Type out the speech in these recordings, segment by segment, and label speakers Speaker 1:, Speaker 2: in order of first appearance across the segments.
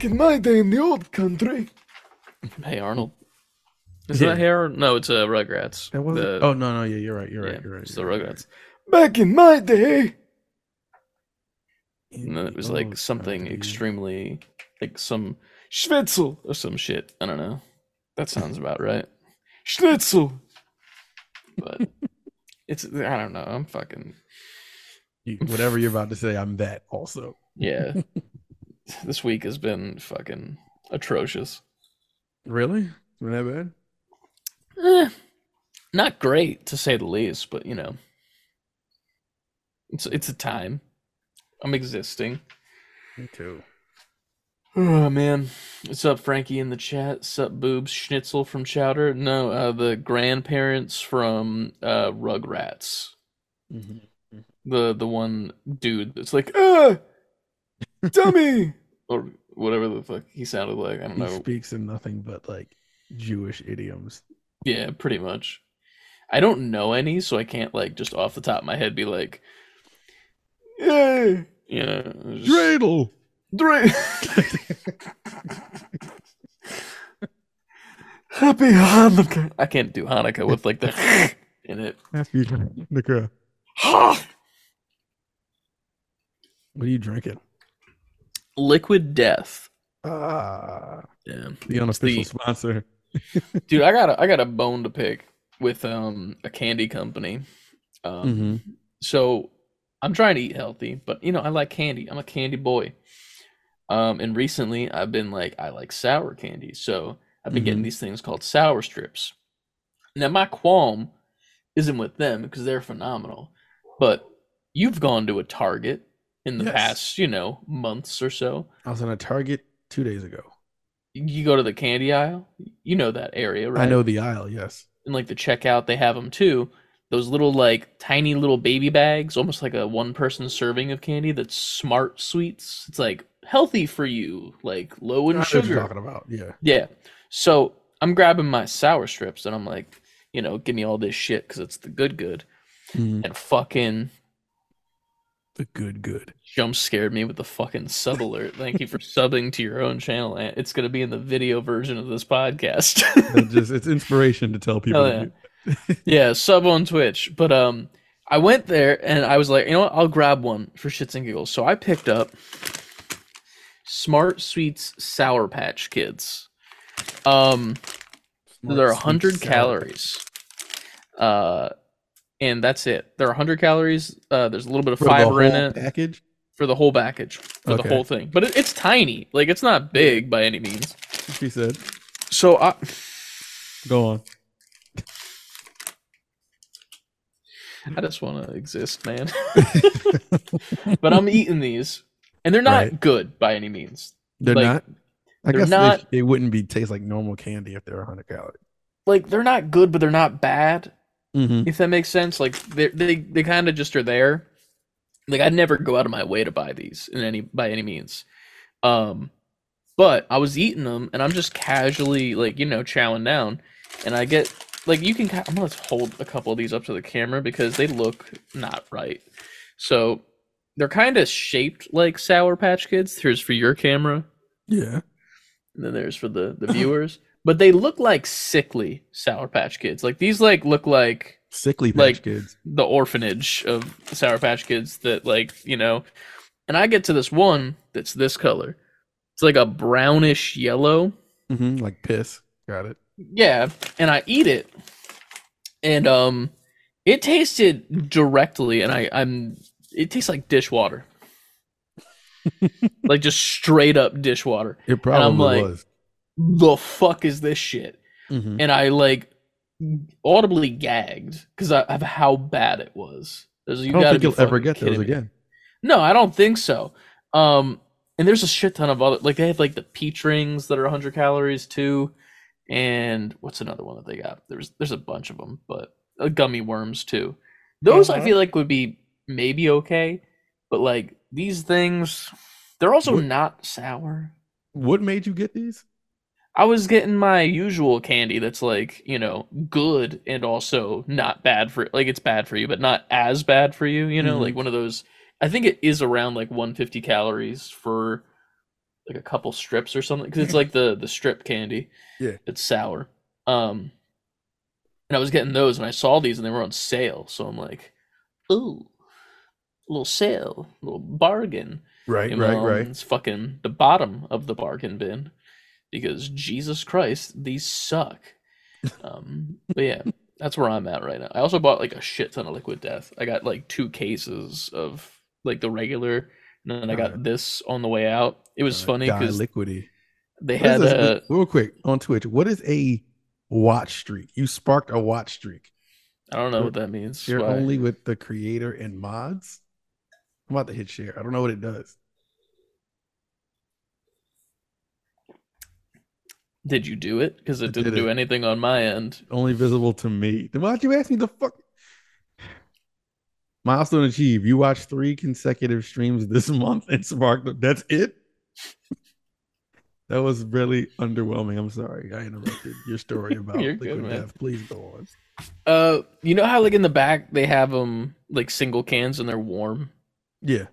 Speaker 1: Back in my day in the old country.
Speaker 2: Hey Arnold. Is
Speaker 3: Yeah.
Speaker 2: that hair? No, it's uh, Rugrats.
Speaker 3: That wasn't-
Speaker 2: The-
Speaker 3: oh no, no, yeah, you're right. You're right. You're right.
Speaker 2: It's the
Speaker 3: you're right.
Speaker 2: Rugrats.
Speaker 1: Back in my day.
Speaker 2: And then it was
Speaker 3: Oh,
Speaker 2: like something
Speaker 3: country.
Speaker 2: extremely like some
Speaker 1: Schnitzel.
Speaker 2: or some shit. I don't know. That sounds about right.
Speaker 1: Schnitzel.
Speaker 2: But it's I don't know. I'm fucking
Speaker 3: You- whatever you're about to say, I'm that also.
Speaker 2: yeah. this week has been fucking atrocious.
Speaker 3: Really? Been that bad?
Speaker 2: Eh, not great to say the least, but you know, it's it's a time. I'm existing.
Speaker 3: Me too.
Speaker 2: Oh man, what's up, Frankie in the chat? Sup, boobs? Schnitzel from Chowder? No, uh, the grandparents from uh, Rugrats.
Speaker 3: Mhm.
Speaker 2: The the one dude that's like
Speaker 1: Ah! Dummy!
Speaker 2: or whatever the fuck he sounded like. I don't know.
Speaker 3: He
Speaker 2: know.
Speaker 3: speaks in nothing but like Jewish idioms.
Speaker 2: Yeah, pretty much. I don't know any, so I can't like just off the top of my head be like,
Speaker 1: Yay!
Speaker 2: you know, just-
Speaker 3: Dreidel.
Speaker 1: Dre. Happy Hanukkah.
Speaker 2: I can't do Hanukkah with like the in it.
Speaker 3: Happy Hanukkah.
Speaker 1: Ha!
Speaker 3: What are you drinking?
Speaker 2: Liquid Death.
Speaker 3: Ah,
Speaker 2: Yeah.
Speaker 3: the unofficial
Speaker 2: the-
Speaker 3: sponsor.
Speaker 2: Dude, I got a, I got a bone to pick with um a candy company. Um
Speaker 3: Mm-hmm.
Speaker 2: so I'm trying to eat healthy, but you know, I like candy. I'm a candy boy. Um and recently I've been like I like sour candy. So I've been getting
Speaker 3: Mhm.
Speaker 2: these things called sour strips. Now my qualm isn't with them because they're phenomenal. But you've gone to a Target in the
Speaker 3: Yes.
Speaker 2: past, you know, months or so.
Speaker 3: I was on a Target two days ago.
Speaker 2: You go to the candy aisle, you know that area, right?
Speaker 3: I know the aisle. Yes.
Speaker 2: and like the checkout they have them too those little like tiny little baby bags almost like a one person serving of candy that's smart sweets it's like healthy for you like low
Speaker 3: I
Speaker 2: in
Speaker 3: you're
Speaker 2: sugar
Speaker 3: talking about. Yeah.
Speaker 2: yeah so i'm grabbing my sour strips and i'm like you know give me all this shit because it's the good good
Speaker 3: Mhm.
Speaker 2: and fucking
Speaker 3: The good, good.
Speaker 2: jump scared me with the fucking sub alert thank you for subbing to your own channel and it's going to be in the video version of this podcast
Speaker 3: It just it's inspiration to tell people.
Speaker 2: Yeah. yeah, sub on Twitch. But um I went there and I was like, you know what, I'll grab one for shits and giggles. So I picked up Smart Sweets Sour Patch Kids. Um
Speaker 3: Smart,
Speaker 2: they're
Speaker 3: sweet,
Speaker 2: 100
Speaker 3: sour.
Speaker 2: calories. Uh and that's it. There are 100 calories. Uh there's a little bit of
Speaker 3: For
Speaker 2: fiber in it
Speaker 3: Package.
Speaker 2: for the whole package, for
Speaker 3: Okay.
Speaker 2: the whole thing. But it, it's tiny. Like it's not big by any means.
Speaker 3: She said.
Speaker 2: So I
Speaker 3: Go on.
Speaker 2: I just want to exist, man. but I'm eating these, and they're not
Speaker 3: Right.
Speaker 2: good by any means.
Speaker 3: They're
Speaker 2: Like,
Speaker 3: not. I
Speaker 2: they're
Speaker 3: guess
Speaker 2: not-
Speaker 3: They, it wouldn't be taste like normal candy if they're 100 calories.
Speaker 2: Like they're not good, but they're not bad.
Speaker 3: Mm-hmm.
Speaker 2: If that makes sense. Like they they they kind of just are there. Like I'd never go out of my way to buy these in any by any means. Um, but I was eating them, and I'm just casually like you know chowing down, and I get like you can. I'm gonna hold a couple of these up to the camera because they look not right. So they're kind of shaped like Sour Patch Kids. Here's for your camera.
Speaker 3: Yeah.
Speaker 2: and then there's for the the viewers. But they look like sickly Sour Patch Kids. Like these, like look like
Speaker 3: Sickly patch
Speaker 2: Like-
Speaker 3: kids.
Speaker 2: the orphanage of Sour Patch Kids. That like you know, and I get to this one that's this color. It's like a brownish yellow.
Speaker 3: Mm-hmm. Like piss. Got it.
Speaker 2: Yeah, and I eat it, and um, it tasted directly, and I I'm it tastes like dishwater, like just straight up dishwater.
Speaker 3: It probably
Speaker 2: like-
Speaker 3: was.
Speaker 2: The fuck is this shit?
Speaker 3: Mm-hmm.
Speaker 2: and I like audibly gagged because of how bad it was. There's, you
Speaker 3: I don't
Speaker 2: gotta
Speaker 3: think you'll ever get those
Speaker 2: kidding me.
Speaker 3: again.
Speaker 2: No, I don't think so. Um, and there's a shit ton of other like they have like the peach rings that are 100 calories too, and what's another one that they got? There's there's a bunch of them, but uh, gummy worms too. Those I
Speaker 3: Uh-huh.
Speaker 2: feel like would be maybe okay, but like these things, they're also
Speaker 3: What-
Speaker 2: not sour.
Speaker 3: What made you get these?
Speaker 2: I was getting my usual candy that's like, you know, good and also not bad for like it's bad for you, but not as bad for you, you know,
Speaker 3: Mhm.
Speaker 2: like one of those I think it is around like 150 calories for like a couple strips or something because it's like the the strip candy.
Speaker 3: Yeah.
Speaker 2: it's sour. Um, and I was getting those, and I saw these, and they were on sale. So I'm like, ooh, little sale, little bargain.
Speaker 3: Right,
Speaker 2: You
Speaker 3: right,
Speaker 2: know,
Speaker 3: right.
Speaker 2: and It's fucking the bottom of the bargain bin because Jesus Christ, these suck. um, but yeah, that's where I'm at right now. I also bought like a shit ton of Liquid Death. I got like two cases of like the regular, and then I got this on the way out. It was funny because
Speaker 3: liquidy.
Speaker 2: they
Speaker 3: What
Speaker 2: had uh,
Speaker 3: real quick on Twitch. What is a watch streak? You sparked a watch streak.
Speaker 2: I don't know
Speaker 3: you're-
Speaker 2: what that means.
Speaker 3: Share
Speaker 2: Why?
Speaker 3: only with the creator and mods. I'm about to hit share. I don't know what it does.
Speaker 2: Did you do it? Because
Speaker 3: I
Speaker 2: it didn't
Speaker 3: did
Speaker 2: do
Speaker 3: it.
Speaker 2: anything on my end.
Speaker 3: Only visible to me. Then why'd you ask me the fuck? Milestone achieved. You watched three consecutive streams this month and sparked. That's it. That was really underwhelming. I'm sorry. I interrupted your story about
Speaker 2: You're
Speaker 3: liquid
Speaker 2: good,
Speaker 3: death. Please go on.
Speaker 2: Uh, you know how like in the back they have them like single cans and they're warm.
Speaker 3: Yeah.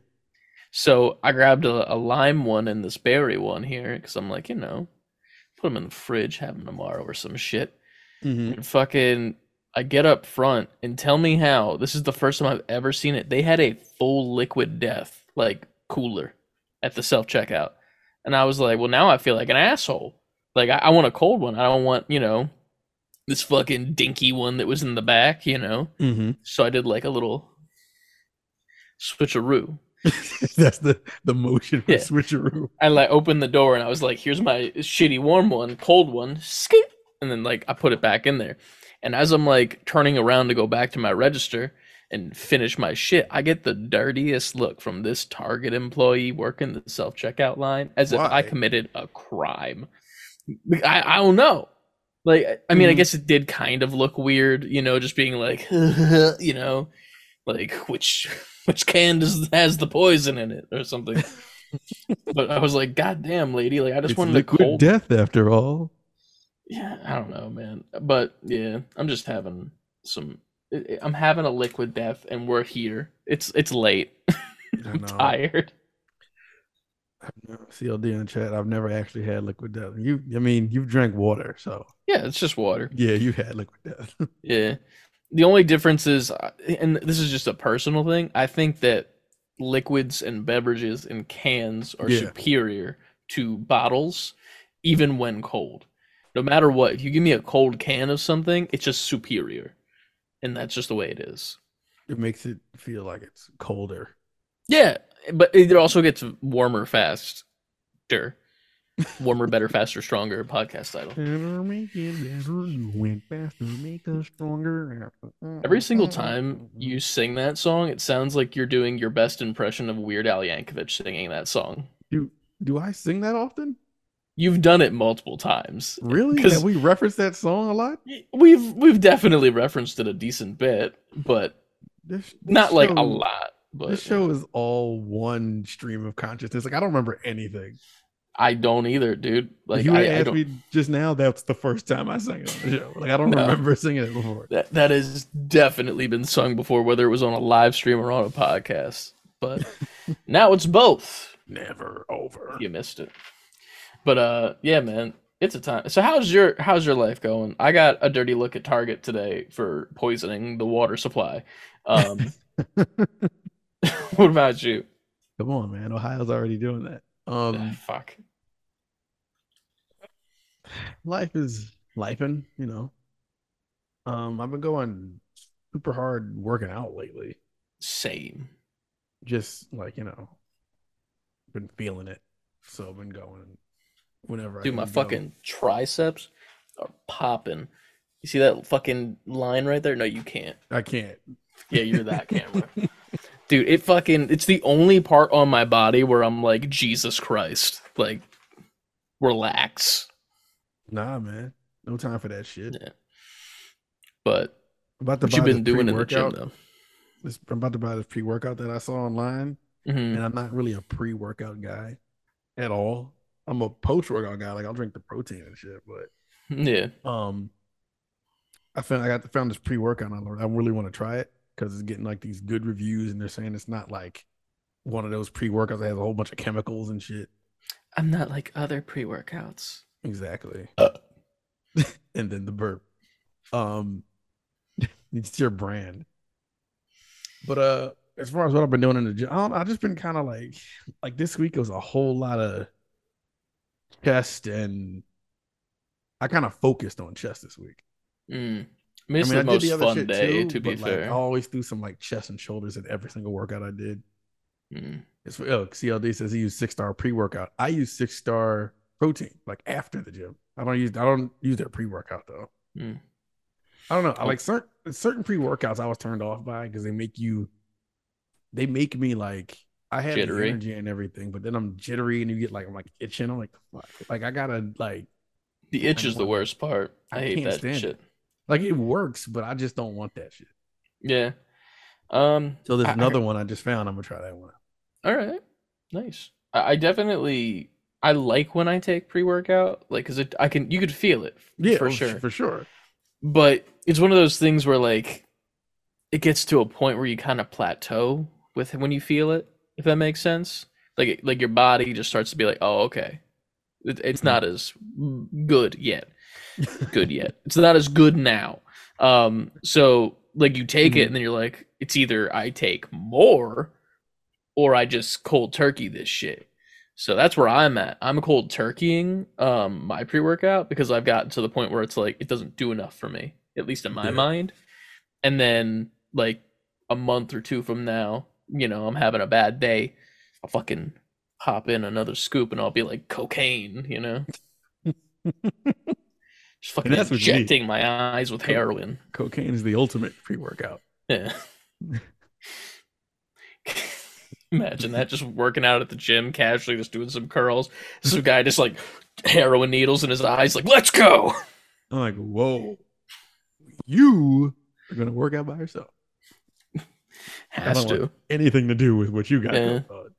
Speaker 2: So I grabbed a, a lime one and this berry one here because I'm like, you know, put them in the fridge, have them tomorrow or some shit.
Speaker 3: Mhm.
Speaker 2: And fucking, I get up front and tell me how. This is the first time I've ever seen it. They had a full liquid death like cooler at the self checkout, and I was like, well, now I feel like an asshole. Like I, I want a cold one. I don't want you know this fucking dinky one that was in the back. You know.
Speaker 3: Mhm.
Speaker 2: So I did like a little switcheroo.
Speaker 3: That's the the motion for
Speaker 2: Yeah.
Speaker 3: switcheroo.
Speaker 2: I like opened the door and I was like, "Here's my shitty warm one, cold one, skip," and then like I put it back in there. And as I'm like turning around to go back to my register and finish my shit, I get the dirtiest look from this Target employee working the self checkout line, as if I committed a crime. I I don't know. Like I- mean, I
Speaker 3: Mhm.
Speaker 2: guess it did kind of look weird, you know, just being like, you know, like which which can does has the poison in it or something. but I was like, God damn, lady, like I just
Speaker 3: It's
Speaker 2: wanted
Speaker 3: liquid
Speaker 2: cold.
Speaker 3: death after all.
Speaker 2: Yeah, I don't know, man. But yeah, I'm just having some. I'm having a liquid death, and we're here. It's it's late.
Speaker 3: I
Speaker 2: I'm tired.
Speaker 3: CLD in the chat. I've never actually had liquid death. You, I mean, you've drank water, so
Speaker 2: Yeah, it's just water.
Speaker 3: yeah, you had liquid death.
Speaker 2: Yeah. The only difference is, uh, and this is just a personal thing. I think that liquids and beverages in cans are
Speaker 3: Yeah.
Speaker 2: superior to bottles, even when cold. No matter what, if you give me a cold can of something, it's just superior, and that's just the way it is.
Speaker 3: it makes it feel like it's colder.
Speaker 2: Yeah, but it also gets warmer faster. Warmer, better, faster, stronger podcast title.
Speaker 3: Better make it better, faster, make us stronger.
Speaker 2: Every single time you sing that song, it sounds like you're doing your best impression of Weird Al Yankovic singing that song.
Speaker 3: do do I sing that often?
Speaker 2: You've done it multiple times.
Speaker 3: Really? Have we referenced that song a lot?
Speaker 2: We've we've definitely referenced it a decent bit, but
Speaker 3: This, this
Speaker 2: not like a lot. But
Speaker 3: This show is all one stream of consciousness. Like I don't remember anything.
Speaker 2: I don't either, dude.
Speaker 3: Like you
Speaker 2: I, I
Speaker 3: asked
Speaker 2: don't.
Speaker 3: me just now, that's the first time I sang it on the show. Like I don't
Speaker 2: No.
Speaker 3: remember singing it before.
Speaker 2: That that has definitely been sung before, whether it was on a live stream or on a podcast. But now it's both.
Speaker 3: Never over.
Speaker 2: You missed it. But uh, yeah, man, it's a time. So how's your how's your life going? I got a dirty look at Target today for poisoning the water supply. Um, what about you?
Speaker 3: Come on, man. Ohio's already doing that.
Speaker 2: Ah,
Speaker 3: Um,
Speaker 2: fuck.
Speaker 3: Life is lifing, you know. Um, I've been going super hard working out lately.
Speaker 2: Same.
Speaker 3: Just like, you know, been feeling it. So I've been going whenever I
Speaker 2: Dude, my
Speaker 3: go.
Speaker 2: fucking triceps are popping. You see that fucking line right there? No, you can't.
Speaker 3: I can't.
Speaker 2: Yeah, you're that camera. Dude, it fucking it's the only part on my body where I'm like, Jesus Christ. Like relax.
Speaker 3: Nah, man. No time for that shit.
Speaker 2: Yeah. But
Speaker 3: about to
Speaker 2: what you been doing in the gym though?
Speaker 3: This, I'm about to buy this pre-workout that I saw online,
Speaker 2: Mhm.
Speaker 3: and I'm not really a pre-workout guy at all. I'm a post-workout guy. Like I'll drink the protein and shit, but
Speaker 2: Yeah.
Speaker 3: um, I found I got found this pre-workout on. I really want to try it because it's getting like these good reviews, and they're saying it's not like one of those pre-workouts that has a whole bunch of chemicals and shit.
Speaker 2: I'm not like other pre workouts.
Speaker 3: Exactly.
Speaker 2: Uh.
Speaker 3: and then the burp. Um it's your brand. But uh as far as what I've been doing in the gym, I don't I've just been kind of like like this week was a whole lot of chest and I kind of focused on chest this week.
Speaker 2: Mm. I mean, it's the most fun day, to be
Speaker 3: but, like. I always do some like chest and shoulders in every single workout I did.
Speaker 2: Mm.
Speaker 3: It's for oh, CLD says he used six star pre workout. I use six star protein like after the gym. I don't use I don't use their pre workout though.
Speaker 2: Mm.
Speaker 3: I don't know. I like certain certain pre workouts I was turned off by because they make you they make me like I have
Speaker 2: Jittery.
Speaker 3: energy and everything, but then I'm jittery and you get like I'm like itching. I'm like fuck. Like I gotta like
Speaker 2: The itch is the worst part. I,
Speaker 3: I
Speaker 2: hate that shit.
Speaker 3: like it works, but I just don't want that shit.
Speaker 2: Yeah. Um.
Speaker 3: So there's
Speaker 2: I- I-
Speaker 3: another one I just found. I'm gonna try that one.
Speaker 2: All right. Nice. I, I definitely I like when I take pre workout, like, cause it I can you could feel it
Speaker 3: Yeah,
Speaker 2: for
Speaker 3: oh,
Speaker 2: sure.
Speaker 3: for sure.
Speaker 2: but it's one of those things where like it gets to a point where you kind of plateau with when you feel it if that makes sense like like your body just starts to be like oh okay it, it's not as good yet good yet it's not as good now um so like you take it
Speaker 3: Mhm.
Speaker 2: and then you're like it's either i take more or i just cold turkey this shit so that's where i'm at i'm cold turkeying um my pre-workout because i've gotten to the point where it's like it doesn't do enough for me at least in my
Speaker 3: Yeah.
Speaker 2: mind and then like a month or two from now you know i'm having a bad day i'll fucking hop in another scoop and i'll be like cocaine you know just fucking
Speaker 3: that's
Speaker 2: injecting my eyes with
Speaker 3: Co-
Speaker 2: heroin
Speaker 3: Cocaine is the ultimate pre workout.
Speaker 2: yeah. Imagine that just working out at the gym casually, just doing some curls. Some guy just like heroin needles in his eyes, like, let's go.
Speaker 3: I'm like, whoa, you are gonna work out by yourself.
Speaker 2: Has to.
Speaker 3: anything to do with what you got
Speaker 2: Yeah.
Speaker 3: going on.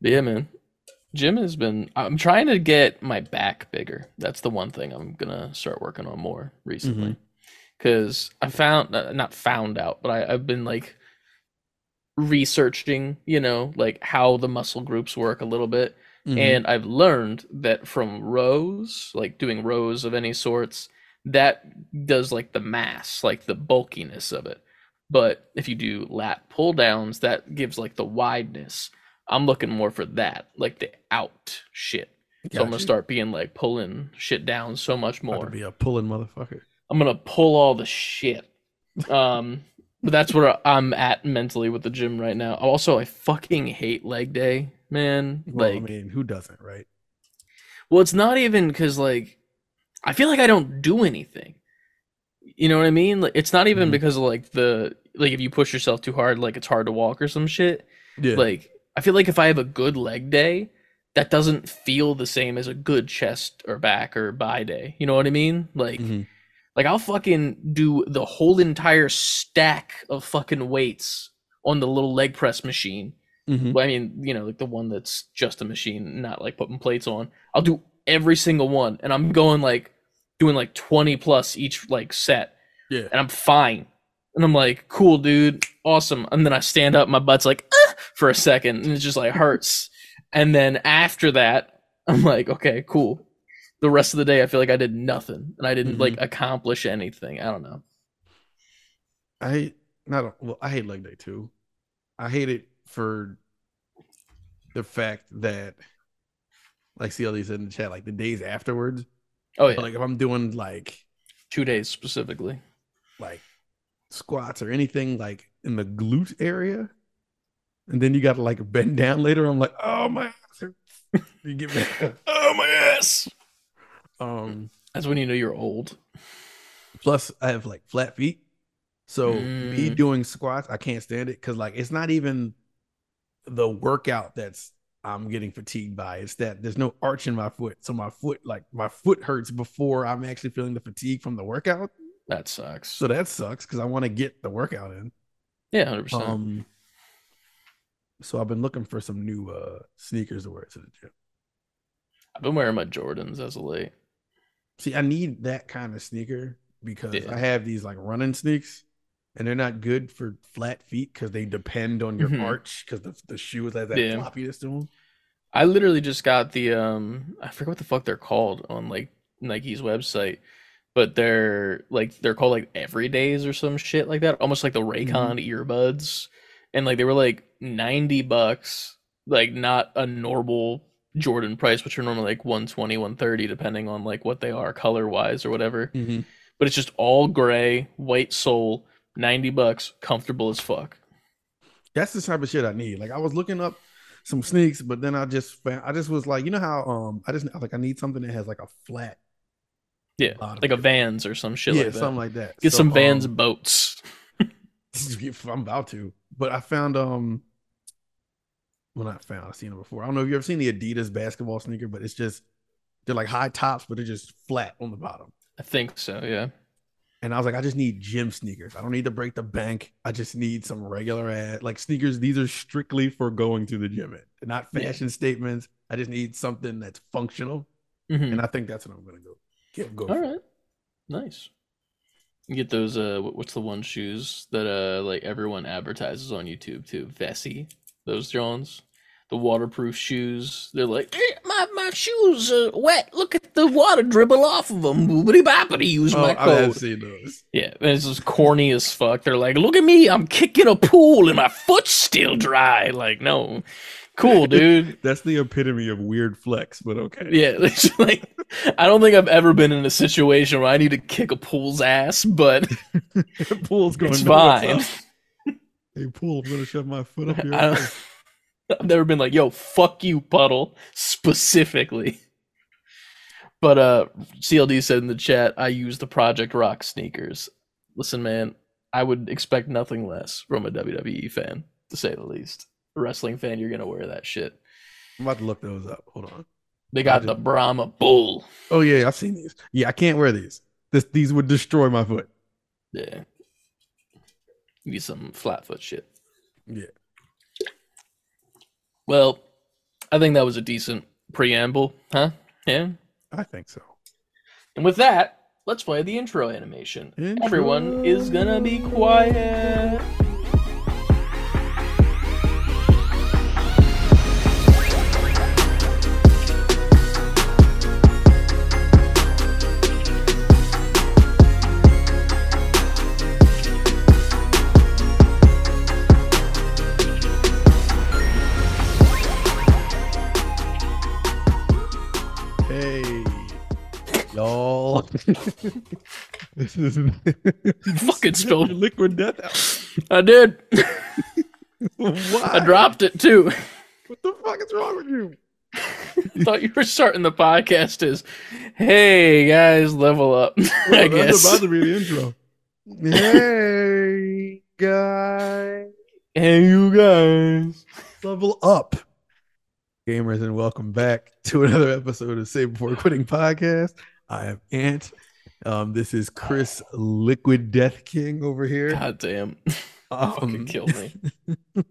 Speaker 2: Yeah, man. Gym has been. I'm trying to get my back bigger. That's the one thing I'm gonna start working on more recently.
Speaker 3: Mm-hmm.
Speaker 2: Because I found, uh, not found out, but I, I've been like researching, you know, like how the muscle groups work a little bit.
Speaker 3: Mhm.
Speaker 2: And I've learned that from rows, like doing rows of any sorts, that does like the mass, like the bulkiness of it. But if you do lat pull downs, that gives like the wideness. I'm looking more for that, like the out shit. So I'm gonna start being like pulling shit down so much
Speaker 3: About to
Speaker 2: more.
Speaker 3: be a pulling motherfucker.
Speaker 2: I'm gonna pull all the shit. Um, but that's where I'm at mentally with the gym right now. Also, I fucking hate leg day, man.
Speaker 3: Well,
Speaker 2: like,
Speaker 3: I mean, who doesn't, right?
Speaker 2: well, it's not even because like I feel like I don't do anything. You know what I mean? Like, it's not even
Speaker 3: Mhm.
Speaker 2: because of like the like if you push yourself too hard, like it's hard to walk or some shit.
Speaker 3: Yeah.
Speaker 2: Like I feel like if I have a good leg day, that doesn't feel the same as a good chest or back or bi day. You know what I mean? Like
Speaker 3: Mhm.
Speaker 2: Like I'll fucking do the whole entire stack of fucking weights on the little leg press machine.
Speaker 3: Mhm.
Speaker 2: Well, I mean, you know, like the one that's just a machine, not like putting plates on. I'll do every single one, and I'm going like doing like 20 plus each like set,
Speaker 3: Yeah.
Speaker 2: and I'm fine. And I'm like, cool, dude, awesome. And then I stand up, my butt's like "Ah," for a second, and it just like hurts. And then after that, I'm like, okay, cool. The rest of the day, I feel like I did nothing, and I didn't
Speaker 3: Mhm.
Speaker 2: like accomplish anything. I don't know.
Speaker 3: I hate not well, I hate leg day too. I hate it for the fact that like CLD said in the chat, like the days afterwards.
Speaker 2: Oh yeah,
Speaker 3: Like if I'm doing like
Speaker 2: two days specifically.
Speaker 3: like squats or anything like in the glute area, and then you got to like bend down later. I'm like, oh my, ass you get me.
Speaker 2: Oh my ass.
Speaker 3: Um,
Speaker 2: That's when you know you're old.
Speaker 3: plus I have like flat feet, so me
Speaker 2: Mm.
Speaker 3: doing squats, I can't stand it because like it's not even the workout that's I'm getting fatigued by. It's that there's no arch in my foot, so my foot like my foot hurts before I'm actually feeling the fatigue from the workout.
Speaker 2: That sucks.
Speaker 3: So that sucks because I want to get the workout in.
Speaker 2: yeah, hundred percent.
Speaker 3: Um, so I've been looking for some new uh sneakers to wear to the gym.
Speaker 2: I've been wearing my Jordans as of late.
Speaker 3: See, I need that kind of sneaker because
Speaker 2: Yeah.
Speaker 3: I have these like running sneaks, and they're not good for flat feet because they depend on your
Speaker 2: Mhm.
Speaker 3: arch because the the shoes have that
Speaker 2: Yeah.
Speaker 3: floppiness to them.
Speaker 2: I literally just got the um I forget what the fuck they're called on like Nike's website, but they're like they're called like everydays or some shit like that, almost like the Raycon earbuds. And like they were like 90 bucks, like not a normal Jordan price, which are normally like 120, 130 depending on like what they are color wise or whatever. But it's just all gray, white sole, 90 bucks, comfortable as fuck.
Speaker 3: That's the type of shit I need. Like I was looking up some sneaks, but then I just found I just was like, you know how um I just like I need something that has like a flat
Speaker 2: Yeah, like a Vans or some shit
Speaker 3: yeah,
Speaker 2: like that.
Speaker 3: something like that.
Speaker 2: Get
Speaker 3: So,
Speaker 2: some Vans
Speaker 3: um,
Speaker 2: boats.
Speaker 3: I'm about to. But I found um well not found, I've seen it before. I don't know if you ever seen the Adidas basketball sneaker, but it's just they're like high tops, but they're just flat on the bottom.
Speaker 2: I think so, yeah.
Speaker 3: And I was like, I just need gym sneakers. I don't need to break the bank. I just need some regular ad like sneakers. These are strictly for going to the gym in. Not
Speaker 2: Yeah.
Speaker 3: fashion statements. I just need something that's functional.
Speaker 2: Mhm.
Speaker 3: And I think that's what I'm gonna go. Get go.
Speaker 2: All right. Nice. You get those uh what's the one shoes that uh like everyone advertises on YouTube too? Vessi. Those Jones. The waterproof shoes. They're like, "Eh, my my shoes are wet. Look at the water dribble off of them. Boobity boppity. Use
Speaker 3: Oh,
Speaker 2: my
Speaker 3: I have seen those.
Speaker 2: Yeah, and it's just corny as fuck. They're like, look at me, I'm kicking a pool and my foot's still dry. Like, no, cool, dude.
Speaker 3: That's the epitome of weird flex, but okay.
Speaker 2: Yeah, it's like I don't think I've ever been in a situation where I need to kick a pool's ass, but
Speaker 3: Pool's going.
Speaker 2: it's
Speaker 3: "No, what's
Speaker 2: fine.
Speaker 3: Up?" Hey, pool, I'm gonna shove my foot up your ass.
Speaker 2: I've never been like, yo, fuck you, puddle, specifically. But uh CLD said in the chat, I use the Project Rock sneakers. Listen, man, I would expect nothing less from a WWE fan, to say the least. A wrestling fan, you're gonna wear that shit.
Speaker 3: I'm about to look those up. Hold on.
Speaker 2: They got the Brahma Bull.
Speaker 3: Oh yeah, I've seen these. Yeah, I can't wear these. This these would destroy my foot.
Speaker 2: Yeah. Need some flatfoot shit.
Speaker 3: Yeah.
Speaker 2: Well, I think that was a decent preamble, huh? Yeah.
Speaker 3: I think so.
Speaker 2: And with that, let's play the intro animation.
Speaker 3: Intro.
Speaker 2: Everyone is gonna be quiet.
Speaker 3: This is
Speaker 2: Fucking spilled.
Speaker 3: liquid death. out.
Speaker 2: I did.
Speaker 3: Why?
Speaker 2: I dropped it too.
Speaker 3: What the fuck is wrong with you?
Speaker 2: I Thought you were starting the podcast as, "Hey guys, level up." I
Speaker 3: Well, That's
Speaker 2: guess.
Speaker 3: about to be the intro. hey, guys.
Speaker 2: Hey, you guys.
Speaker 3: level up gamers and welcome back to another episode of Save Before Quitting podcast i am ant um this is chris liquid death king over here
Speaker 2: God damn,
Speaker 3: um,
Speaker 2: fucking killed me.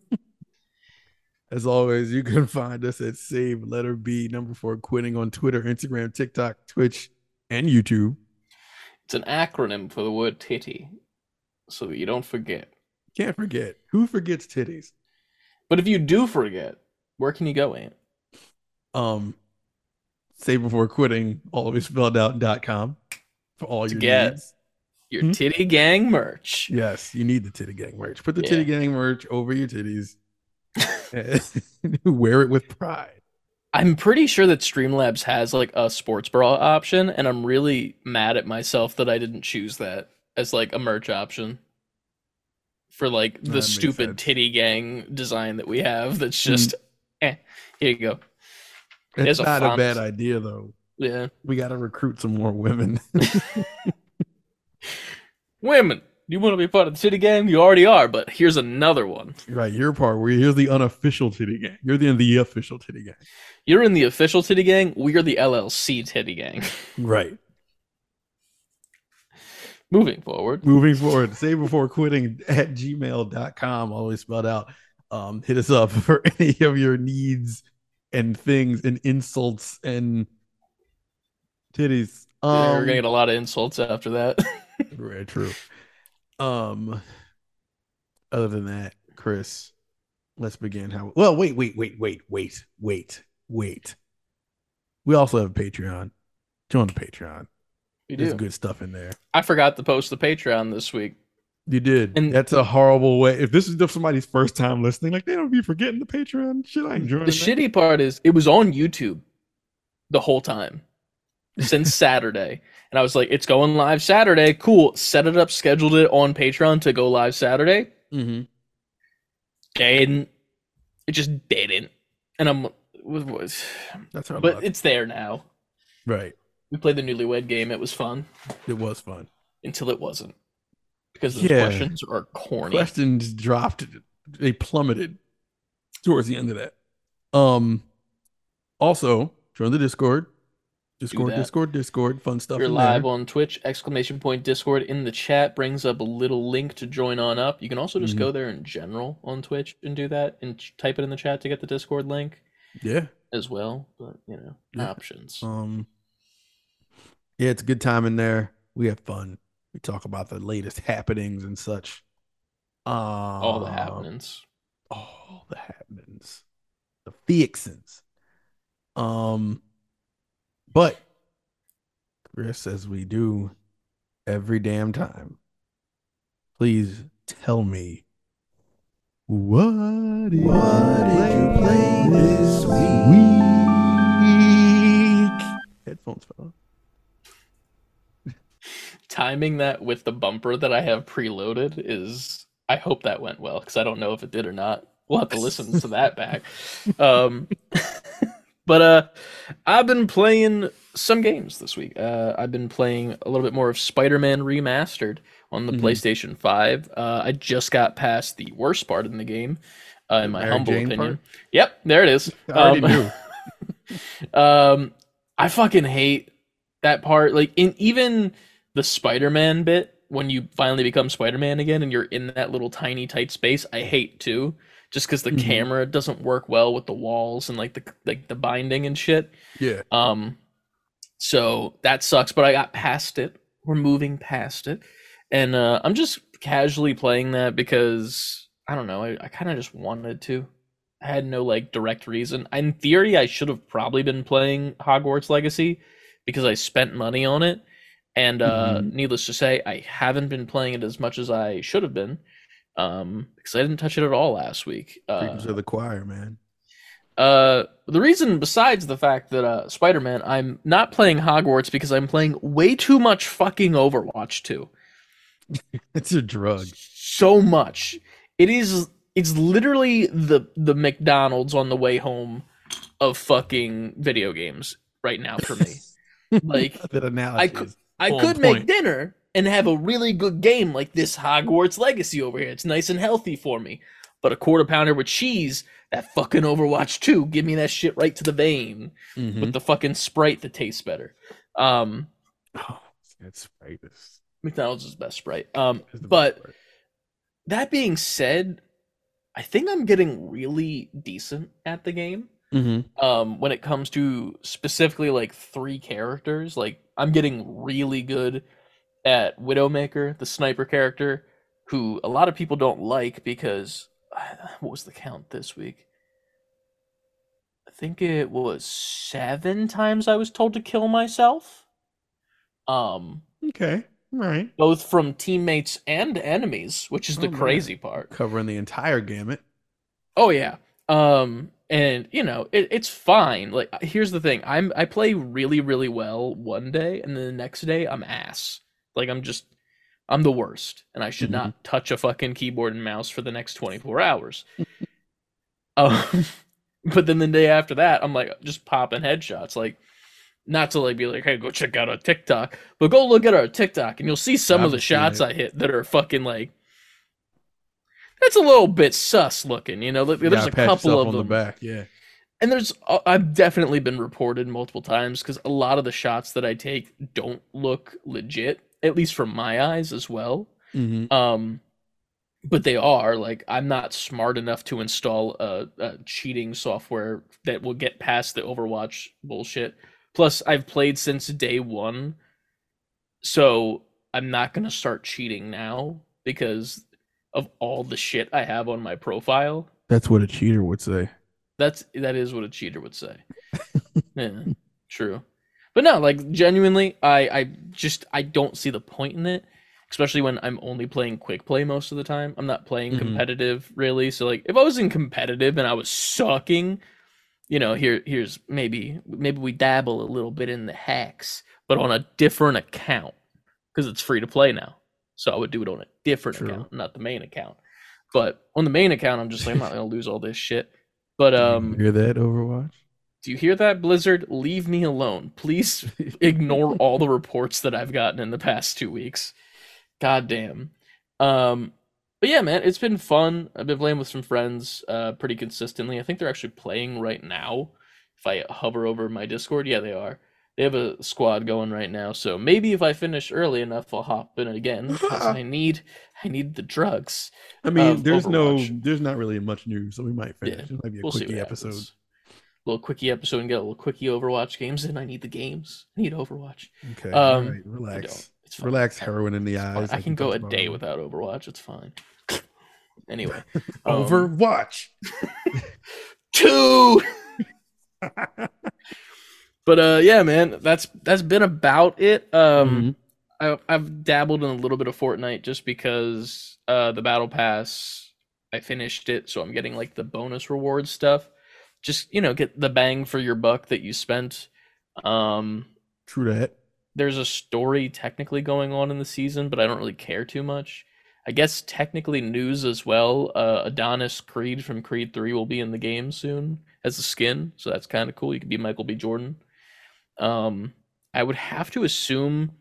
Speaker 3: as always you can find us at save letter b number four quitting on twitter instagram tiktok twitch and youtube
Speaker 2: It's an acronym for the word titty, so that you don't forget.
Speaker 3: can't forget who forgets titties
Speaker 2: But if you do forget, where can you go, Ant?
Speaker 3: um save before quitting it spelled out dot com for all your
Speaker 2: get-
Speaker 3: needs
Speaker 2: Your
Speaker 3: Hmm?
Speaker 2: titty gang merch.
Speaker 3: Yes, you need the titty gang merch. Put the
Speaker 2: Yeah.
Speaker 3: titty gang merch over your titties. Wear it with pride.
Speaker 2: I'm pretty sure that Streamlabs has like a sports bra option, and I'm really mad at myself that I didn't choose that as like a merch option for like the stupid
Speaker 3: sense.
Speaker 2: titty gang design that we have. That's
Speaker 3: Mm.
Speaker 2: just, eh. Here you go.
Speaker 3: It's not a
Speaker 2: font.
Speaker 3: bad idea though.
Speaker 2: Yeah,
Speaker 3: We got to recruit some more women.
Speaker 2: women. You want to be part of the titty gang? You already are, but here's another one.
Speaker 3: right, your part. Where here's the unofficial titty gang. You're the the official titty gang.
Speaker 2: You're in the official titty gang. We are the LLC titty gang.
Speaker 3: Right.
Speaker 2: Moving forward.
Speaker 3: Moving forward, say before quitting at gmail.com, always spelled out. Um, hit us up for any of your needs and things and insults and titties. Um,
Speaker 2: we're gonna get a lot of insults after that.
Speaker 3: Very true. Um, other than that, Chris, let's begin. How? Well, wait, wait, wait, wait, wait, wait. wait. We also have a Patreon. Join the Patreon.
Speaker 2: We
Speaker 3: There's
Speaker 2: do.
Speaker 3: good stuff in there.
Speaker 2: I forgot to post the Patreon this week.
Speaker 3: You did.
Speaker 2: And-
Speaker 3: That's a horrible way. If this is somebody's first time listening, like they don't be forgetting the Patreon shit. I enjoy
Speaker 2: The shitty part is it was on YouTube the whole time since Saturday. And I was like, it's going live Saturday. Cool. Set it up, scheduled it on Patreon to go live Saturday.
Speaker 3: Mm-hmm.
Speaker 2: Didn't. It just didn't. And I'm what was
Speaker 3: That's our
Speaker 2: but it's there now.
Speaker 3: right.
Speaker 2: We played the newlywed game. It was fun
Speaker 3: It was fun.
Speaker 2: until it wasn't. Because the
Speaker 3: Yeah.
Speaker 2: questions are corny.
Speaker 3: Questions dropped. They plummeted towards the end of that. Um. Also, join the Discord. Discord. Discord, Discord. Fun stuff.
Speaker 2: You're live
Speaker 3: there.
Speaker 2: on Twitch, exclamation point Discord in the chat brings up a little link to join on up. You can also just
Speaker 3: Mhm.
Speaker 2: go there in general on Twitch and do that and type it in the chat to get the Discord link
Speaker 3: Yeah.
Speaker 2: as well. But you know,
Speaker 3: Yeah.
Speaker 2: options.
Speaker 3: Um. Yeah, it's a good time in there. We have fun. We talk about the latest happenings and such. Um,
Speaker 2: All the happenings.
Speaker 3: all the happenings, the fixins. Um, but Chris, as we do every damn time, please tell me what did
Speaker 1: What did you play this
Speaker 3: week? Headphones fell.
Speaker 2: Timing that with the bumper that I have preloaded is. I hope that went well because I don't know if it did or not. We'll have to listen to that back. Um, but uh, I've been playing some games this week. Uh, I've been playing a little bit more of Spider-Man Remastered on the
Speaker 3: Mhm.
Speaker 2: PlayStation Five. Uh, I just got past the worst part in the game, uh, in my
Speaker 3: Mary
Speaker 2: humble
Speaker 3: Jane
Speaker 2: opinion.
Speaker 3: part?
Speaker 2: Yep, there it is.
Speaker 3: I already
Speaker 2: Um,
Speaker 3: knew.
Speaker 2: um, I fucking hate that part. Like in even the Spider-Man bit when you finally become Spider-Man again and you're in that little tiny tight space. I hate too, just because the
Speaker 3: Mhm.
Speaker 2: camera doesn't work well with the walls and like the like the binding and shit.
Speaker 3: Yeah.
Speaker 2: Um, so that sucks. But I got past it. We're moving past it, and uh, I'm just casually playing that because I don't know. I, I kind of just wanted to. I had no like direct reason. In theory, I should have probably been playing Hogwarts Legacy because I spent money on it. And uh,
Speaker 3: Mhm.
Speaker 2: needless to say, I haven't been playing it as much as I should have been um, because I didn't touch it at all last week. Uh,
Speaker 3: Preaching to the choir, man.
Speaker 2: uh, the reason, besides the fact that uh, Spider Man, I'm not playing Hogwarts because I'm playing way too much fucking Overwatch 2.
Speaker 3: It's a drug.
Speaker 2: So much. It is. It's literally the the McDonald's on the way home of fucking video games right now for me. Like,
Speaker 3: that analogy.
Speaker 2: I could- I
Speaker 3: On
Speaker 2: could make
Speaker 3: point.
Speaker 2: dinner and have a really good game like this Hogwarts Legacy over here. It's nice and healthy for me. But a quarter pounder with cheese, that fucking Overwatch 2, give me that shit right to the vein
Speaker 3: Mhm.
Speaker 2: with the fucking Sprite that tastes better. Um,
Speaker 3: Oh, that's right. This
Speaker 2: McDonald's is the best Sprite. Um,
Speaker 3: is
Speaker 2: but
Speaker 3: part.
Speaker 2: that being said, I think I'm getting really decent at the game.
Speaker 3: Mhm.
Speaker 2: um when it comes to specifically like three characters like i'm getting really good at widowmaker the sniper character who a lot of people don't like because what was the count this week i think it was seven times i was told to kill myself um
Speaker 3: Okay. All right.
Speaker 2: both from teammates and enemies which is the
Speaker 3: Oh, man.
Speaker 2: crazy part
Speaker 3: Covering the entire gamut.
Speaker 2: Oh yeah. Um and you know, it, it's fine. Like here's the thing. I'm I play really really well one day and then the next day I'm ass. Like I'm just I'm the worst and I should not touch a fucking keyboard and mouse for the next 24 hours. um but then the day after that I'm like just popping headshots like not to like be like, hey, go check out our TikTok, but go look at our TikTok and you'll see some
Speaker 3: I've
Speaker 2: of the shots
Speaker 3: it.
Speaker 2: I hit that are fucking like that's a little bit sus looking, you know. There's
Speaker 3: Gotta
Speaker 2: a couple of
Speaker 3: on
Speaker 2: them,
Speaker 3: the back. Yeah.
Speaker 2: and there's uh, I've definitely been reported multiple times because a lot of the shots that I take don't look legit, at least from my eyes as well.
Speaker 3: Mm-hmm.
Speaker 2: Um, but they are like I'm not smart enough to install a, a cheating software that will get past the Overwatch bullshit. Plus, I've played since day one, so I'm not gonna start cheating now because of all the shit I have on my profile.
Speaker 3: That's what a cheater would say.
Speaker 2: That's that is what a cheater would say. yeah, true. But no, like genuinely, I I just I don't see the point in it, especially when I'm only playing quick play most of the time. I'm not playing
Speaker 3: Mhm.
Speaker 2: competitive really. So like if I was in competitive and I was sucking, you know, here here's maybe maybe we dabble a little bit in the hacks, but on a different account because it's free to play now. So I would do it on a different
Speaker 3: True.
Speaker 2: account, not the main account. But on the main account, I'm just like I'm not gonna lose all this shit. But um,
Speaker 3: You hear that Overwatch?
Speaker 2: Do you hear that, Blizzard? Leave me alone. Please ignore all the reports that I've gotten in the past two weeks. God damn. Um, but yeah, man, it's been fun. I've been playing with some friends uh, pretty consistently. I think they're actually playing right now. If I hover over my Discord, yeah, they are. They have a squad going right now, so maybe if I finish early enough, I'll hop in again. 'cause I need, I need the drugs.
Speaker 3: I mean, there's no, there's not really much news, so we might finish.
Speaker 2: Yeah,
Speaker 3: it might be a
Speaker 2: We'll
Speaker 3: quickie episode.
Speaker 2: happens. Little quickie episode and get a little quickie Overwatch games in. I need the games. I need Overwatch.
Speaker 3: Okay,
Speaker 2: Um,
Speaker 3: right,
Speaker 2: I
Speaker 3: relax.
Speaker 2: It's fine.
Speaker 3: relax. Heroin in the eyes.
Speaker 2: I
Speaker 3: like
Speaker 2: can go a day
Speaker 3: earlier.
Speaker 2: without Overwatch. It's fine. Anyway, um,
Speaker 3: Overwatch.
Speaker 2: two. But uh, yeah, man, that's that's been about it. Um,
Speaker 3: Mhm.
Speaker 2: I, I've dabbled in a little bit of Fortnite just because uh, the battle pass. I finished it, so I'm getting like the bonus reward stuff. Just you know, get the bang for your buck that you spent. Um,
Speaker 3: True that.
Speaker 2: there's a story technically going on in the season, but I don't really care too much. I guess technically news as well. Uh, Adonis Creed from Creed 3 will be in the game soon as a skin, so that's kind of cool. You could be Michael B. Jordan. Um, I would have to assume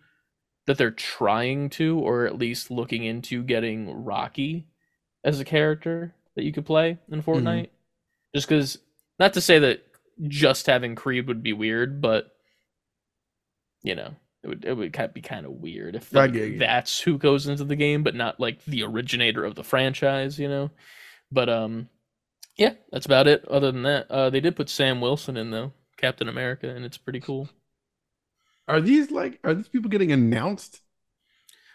Speaker 2: that they're trying to, or at least looking into getting Rocky as a character that you could play in Fortnite. Just because, not to say that just having Creed would be weird, but you know, it would it would be kind of weird if like, that's who goes into the game, but not like the originator of the franchise, you know. But um, yeah, that's about it. Other than that, uh, they did put Sam Wilson in though, Captain America, and it's pretty cool.
Speaker 3: Are these like are these people getting announced?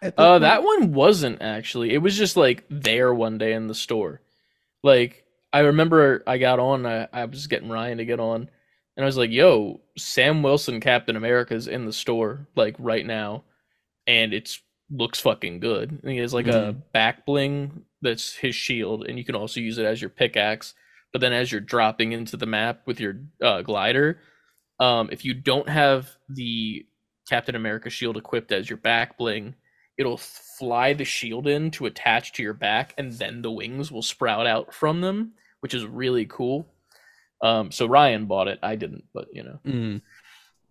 Speaker 2: Uh,
Speaker 3: point?
Speaker 2: that one wasn't actually. It was just like there one day in the store. Like I remember I got on. I, I was getting Ryan to get on, and I was like, "Yo, Sam Wilson, Captain America's in the store like right now, and it's looks fucking good. And he has like a back bling that's his shield, and you can also use it as your pickaxe. But then as you're dropping into the map with your uh, glider, um, if you don't have the Captain America shield equipped as your back bling, it'll fly the shield in to attach to your back, and then the wings will sprout out from them, which is really cool. Um, so Ryan bought it. I didn't, but you know.
Speaker 3: Mm.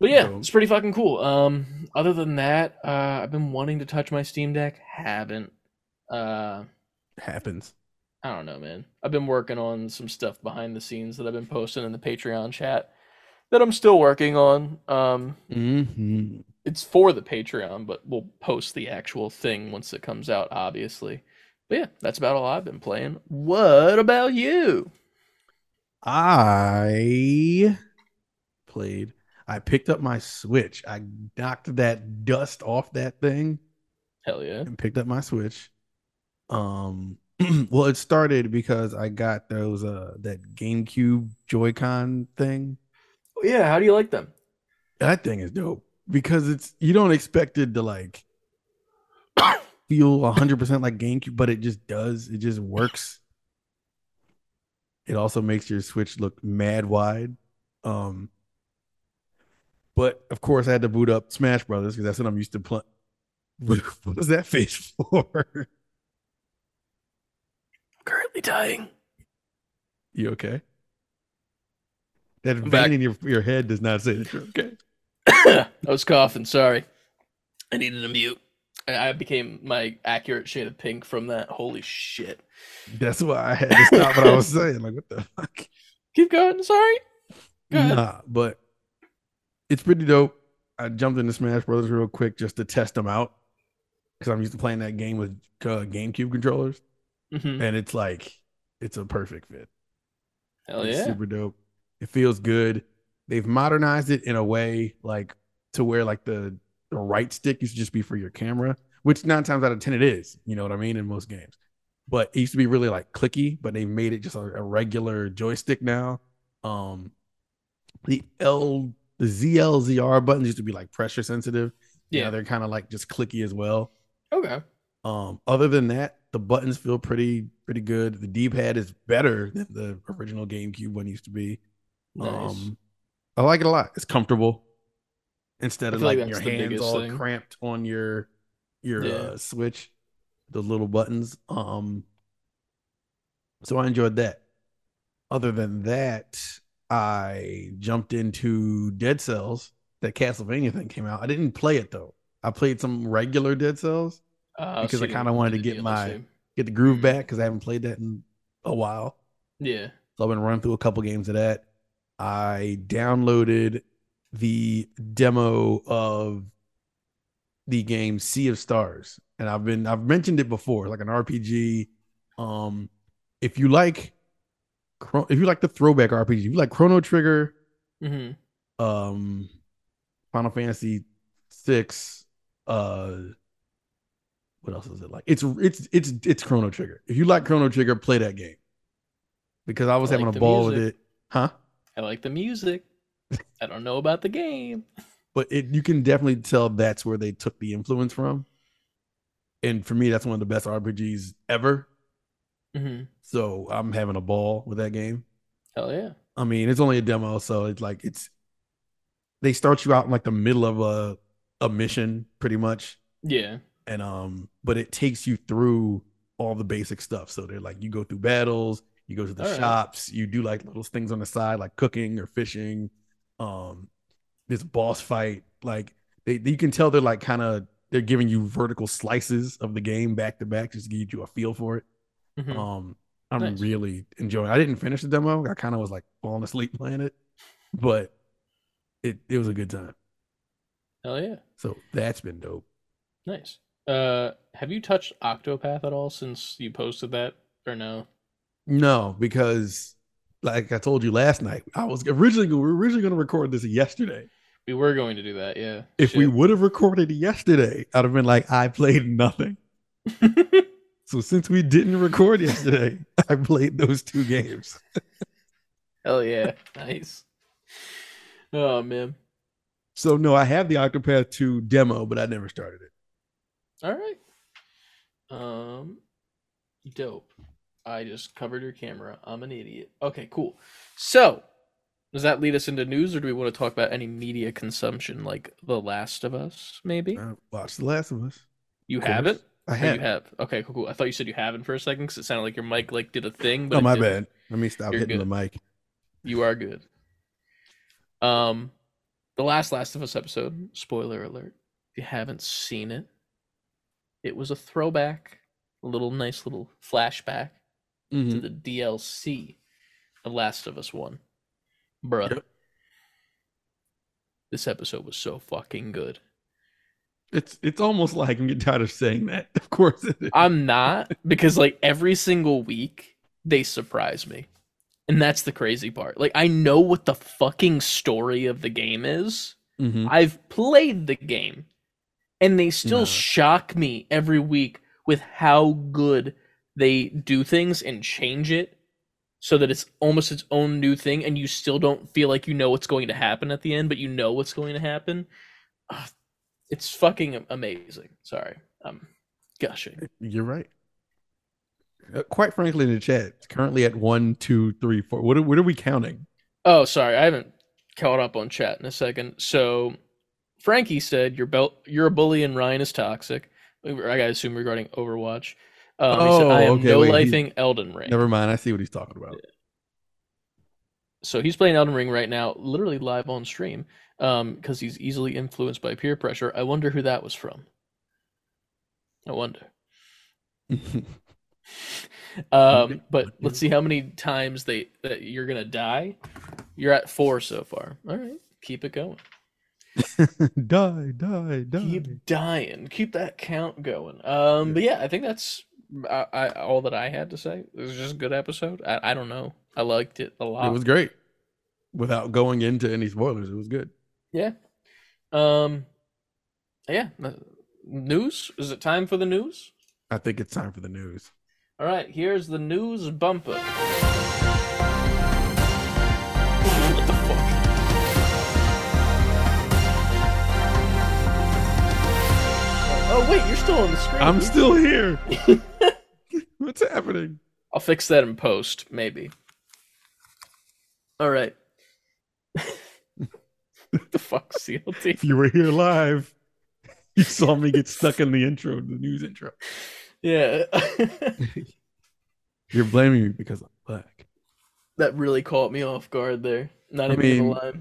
Speaker 2: But yeah, it's pretty fucking cool. Um, other than that, uh, I've been wanting to touch my Steam Deck. Haven't. Uh,
Speaker 3: happens.
Speaker 2: I don't know, man. I've been working on some stuff behind the scenes that I've been posting in the Patreon chat that I'm still working on. Um,
Speaker 3: hmm
Speaker 2: it's for the Patreon, but we'll post the actual thing once it comes out, obviously. But yeah, that's about all I've been playing. What about you?
Speaker 3: I played. I picked up my Switch. I knocked that dust off that thing
Speaker 2: Hell yeah.
Speaker 3: and picked up my Switch. Um, well, it started because I got those uh that GameCube Joy-Con thing.
Speaker 2: Oh, yeah, how do you like them?
Speaker 3: That thing is dope because it's you don't expect it to like feel 100% like GameCube, but it just does. It just works. It also makes your Switch look mad wide. Um but of course I had to boot up Smash Brothers because that's what I'm used to playing. What was that face for?
Speaker 2: Currently dying.
Speaker 3: you okay? That
Speaker 2: I'm
Speaker 3: vein
Speaker 2: back.
Speaker 3: in your, your head does not say that you're okay.
Speaker 2: I was coughing. Sorry. I needed a mute. I I became my accurate shade of pink from that. Holy shit.
Speaker 3: That's why I had to stop what I was saying. Like, what the fuck?
Speaker 2: Keep going. Sorry. Go.
Speaker 3: Nah, but it's pretty dope. I jumped into Smash Brothers real quick just to test them out because I'm used to playing that game with uh, GameCube controllers,
Speaker 2: Mhm.
Speaker 3: and it's like it's a perfect fit.
Speaker 2: Hell
Speaker 3: it's
Speaker 2: yeah.
Speaker 3: super dope. It feels good. They've modernized it in a way like to where like the the right stick used to just be for your camera, which nine times out of ten it is. You know what I mean in most games. But it used to be really like clicky, but they made it just a, a regular joystick now. Um, the L, the ZLZR buttons used to be like pressure sensitive. Yeah,
Speaker 2: Yeah.
Speaker 3: they're kind of like just clicky as well.
Speaker 2: Okay.
Speaker 3: Um, other than that, the buttons feel pretty pretty good. The D pad is better than the original GameCube one used to be.
Speaker 2: Nice.
Speaker 3: Um, I like it a lot. It's comfortable instead of
Speaker 2: like
Speaker 3: like, your hands all
Speaker 2: thing.
Speaker 3: cramped on your your
Speaker 2: Yeah.
Speaker 3: uh, Switch. the little buttons. Um, so I enjoyed that. Other than that, I jumped into Dead Cells. That Castlevania thing came out. I didn't play it though. I played some regular Dead Cells
Speaker 2: Uh,
Speaker 3: because
Speaker 2: so
Speaker 3: I kind of wanted to get my get the groove
Speaker 2: Mhm.
Speaker 3: back because I haven't played that in a while.
Speaker 2: Yeah.
Speaker 3: So I've been running through a couple games of that. I downloaded the demo of the game Sea of Stars, and I've been I've mentioned it before, like an RPG. Um, if you like, if you like the throwback RPG, if you like Chrono Trigger,
Speaker 2: hmm
Speaker 3: um, Final Fantasy six, uh, what else is it like? It's it's it's it's Chrono Trigger. If you like Chrono Trigger, play that game because I was
Speaker 2: I
Speaker 3: having
Speaker 2: like
Speaker 3: a
Speaker 2: the
Speaker 3: ball with it, huh?
Speaker 2: I like the music. I don't know about the game.
Speaker 3: but it you can definitely tell that's where they took the influence from. And for me, that's one of the best RPGs ever.
Speaker 2: hmm
Speaker 3: So I'm having a ball with that game.
Speaker 2: Hell yeah.
Speaker 3: I mean, it's only a demo, so it's like it's they start you out in like the middle of a a mission, pretty much.
Speaker 2: Yeah.
Speaker 3: And um, but it takes you through all the basic stuff. So they're like you go through battles, you go to the
Speaker 2: All right.
Speaker 3: shops, you do like little things on the side, like cooking or fishing. Um, this boss fight, like they you can tell they're like kind of they're giving you vertical slices of the game back to back just to give you a feel for it.
Speaker 2: Mhm.
Speaker 3: Um, I'm
Speaker 2: Nice.
Speaker 3: really enjoying. I didn't finish the demo. I kind of was like falling asleep playing it, but it it was a good time.
Speaker 2: Hell yeah.
Speaker 3: So that's been dope.
Speaker 2: Nice. Uh, have you touched Octopath at all since you posted that, or no?
Speaker 3: No, because like I told you last night, I was originally we were originally going to record this yesterday.
Speaker 2: We were going to do that, yeah.
Speaker 3: If we would have recorded yesterday, I'd have been like, I played nothing. So since we didn't record yesterday, I played those two games.
Speaker 2: Hell yeah. Nice. Oh man.
Speaker 3: So no, I have the Octopath 2 demo, but I never started it.
Speaker 2: All right. Um, dope. I just covered your camera. I'm an idiot. Okay, cool. So, does that lead us into news, or do we want to talk about any media consumption, like The Last of Us? Maybe
Speaker 3: I watched The Last of Us.
Speaker 2: you
Speaker 3: of
Speaker 2: haven't.
Speaker 3: I
Speaker 2: Oh,
Speaker 3: have.
Speaker 2: you have. Okay, cool, cool. I thought you said you haven't for a second because it sounded like your mic like did a thing. But
Speaker 3: Oh
Speaker 2: it
Speaker 3: my
Speaker 2: didn't.
Speaker 3: bad. Let me stop
Speaker 2: You're
Speaker 3: hitting
Speaker 2: good.
Speaker 3: the mic.
Speaker 2: You are good. Um, the last Last of Us episode. Spoiler alert: if you haven't seen it, it was a throwback, a little nice little flashback to
Speaker 3: Mhm.
Speaker 2: the DLC of Last of Us One. Bruh,
Speaker 3: Yep.
Speaker 2: this episode was so fucking good.
Speaker 3: It's it's almost like I'm getting tired of saying that. Of course it is.
Speaker 2: I'm not because like every single week they surprise me. And that's the crazy part. Like I know what the fucking story of the game is.
Speaker 3: Mhm.
Speaker 2: I've played the game and they still
Speaker 3: No.
Speaker 2: shock me every week with how good they do things and change it so that it's almost its own new thing and you still don't feel like you know what's going to happen at the end but you know what's going to happen it's fucking amazing sorry i'm gushing
Speaker 3: You're right. Uh, quite frankly, in the chat, it's currently at one, two, three, four. What are, what are we counting?
Speaker 2: oh sorry i haven't caught up on chat in a second so frankie said your belt you're a bully and ryan is toxic i gotta assume regarding overwatch um, he said,
Speaker 3: Oh,
Speaker 2: i am
Speaker 3: okay,
Speaker 2: no
Speaker 3: wait, he-
Speaker 2: elden ring
Speaker 3: Never mind. I see what he's talking about.
Speaker 2: so he's playing Elden Ring right now, literally live on stream, um, because he's easily influenced by peer pressure. I wonder who that was from. I wonder. Um, but let's see how many times they that you're gonna die. You're at four so far. All right, keep it going.
Speaker 3: die, die, die.
Speaker 2: Keep dying. Keep that count going. Um, but yeah, I think that's I, I, all that I had to say. It was just a good episode. I, I don't know. I liked it a lot.
Speaker 3: It was great. Without going into any spoilers, it was good.
Speaker 2: Yeah. Um. Yeah. uh, News? Is it time for the news?
Speaker 3: I think it's time for the news.
Speaker 2: All right. Here's the news bumper. Oh, still on the screen.
Speaker 3: I'm still here. What's happening?
Speaker 2: I'll fix that in post, maybe. All right. the fuck, CLT?
Speaker 3: If you were here live, you saw me get stuck in the intro, the news intro.
Speaker 2: Yeah.
Speaker 3: You're blaming me because I'm black.
Speaker 2: that really caught me off guard there. Not
Speaker 3: I
Speaker 2: even
Speaker 3: mean-
Speaker 2: gonna lie.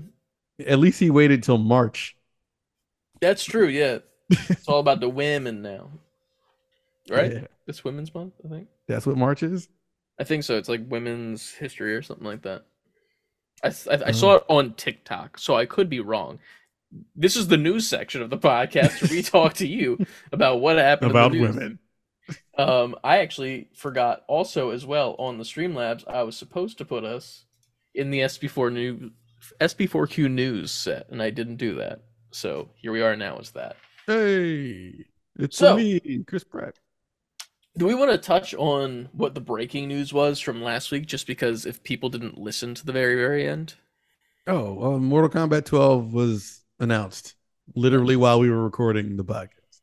Speaker 3: At least he waited till March.
Speaker 2: That's true, yeah. It's all about the women now. Right?
Speaker 3: Yeah.
Speaker 2: It's Women's Month, I think.
Speaker 3: That's what March is.
Speaker 2: I think so. It's like women's history or something like that. I
Speaker 3: Oh.
Speaker 2: saw it on TikTok, so I could be wrong. This is the news section of the podcast where we talk to you about what happened
Speaker 3: About women.
Speaker 2: Um, I actually forgot also as well on the Streamlabs. I was supposed to put us in the SB4 new SB4Q news set, and I didn't do that. So here we are now. Is that?
Speaker 3: Hey, it's
Speaker 2: So-
Speaker 3: me, Chris Pratt.
Speaker 2: Do we want to touch on what the breaking news was from last week? Just because if people didn't listen to the very very end.
Speaker 3: Oh, uh, Mortal Kombat 12 was announced literally while we were recording the podcast.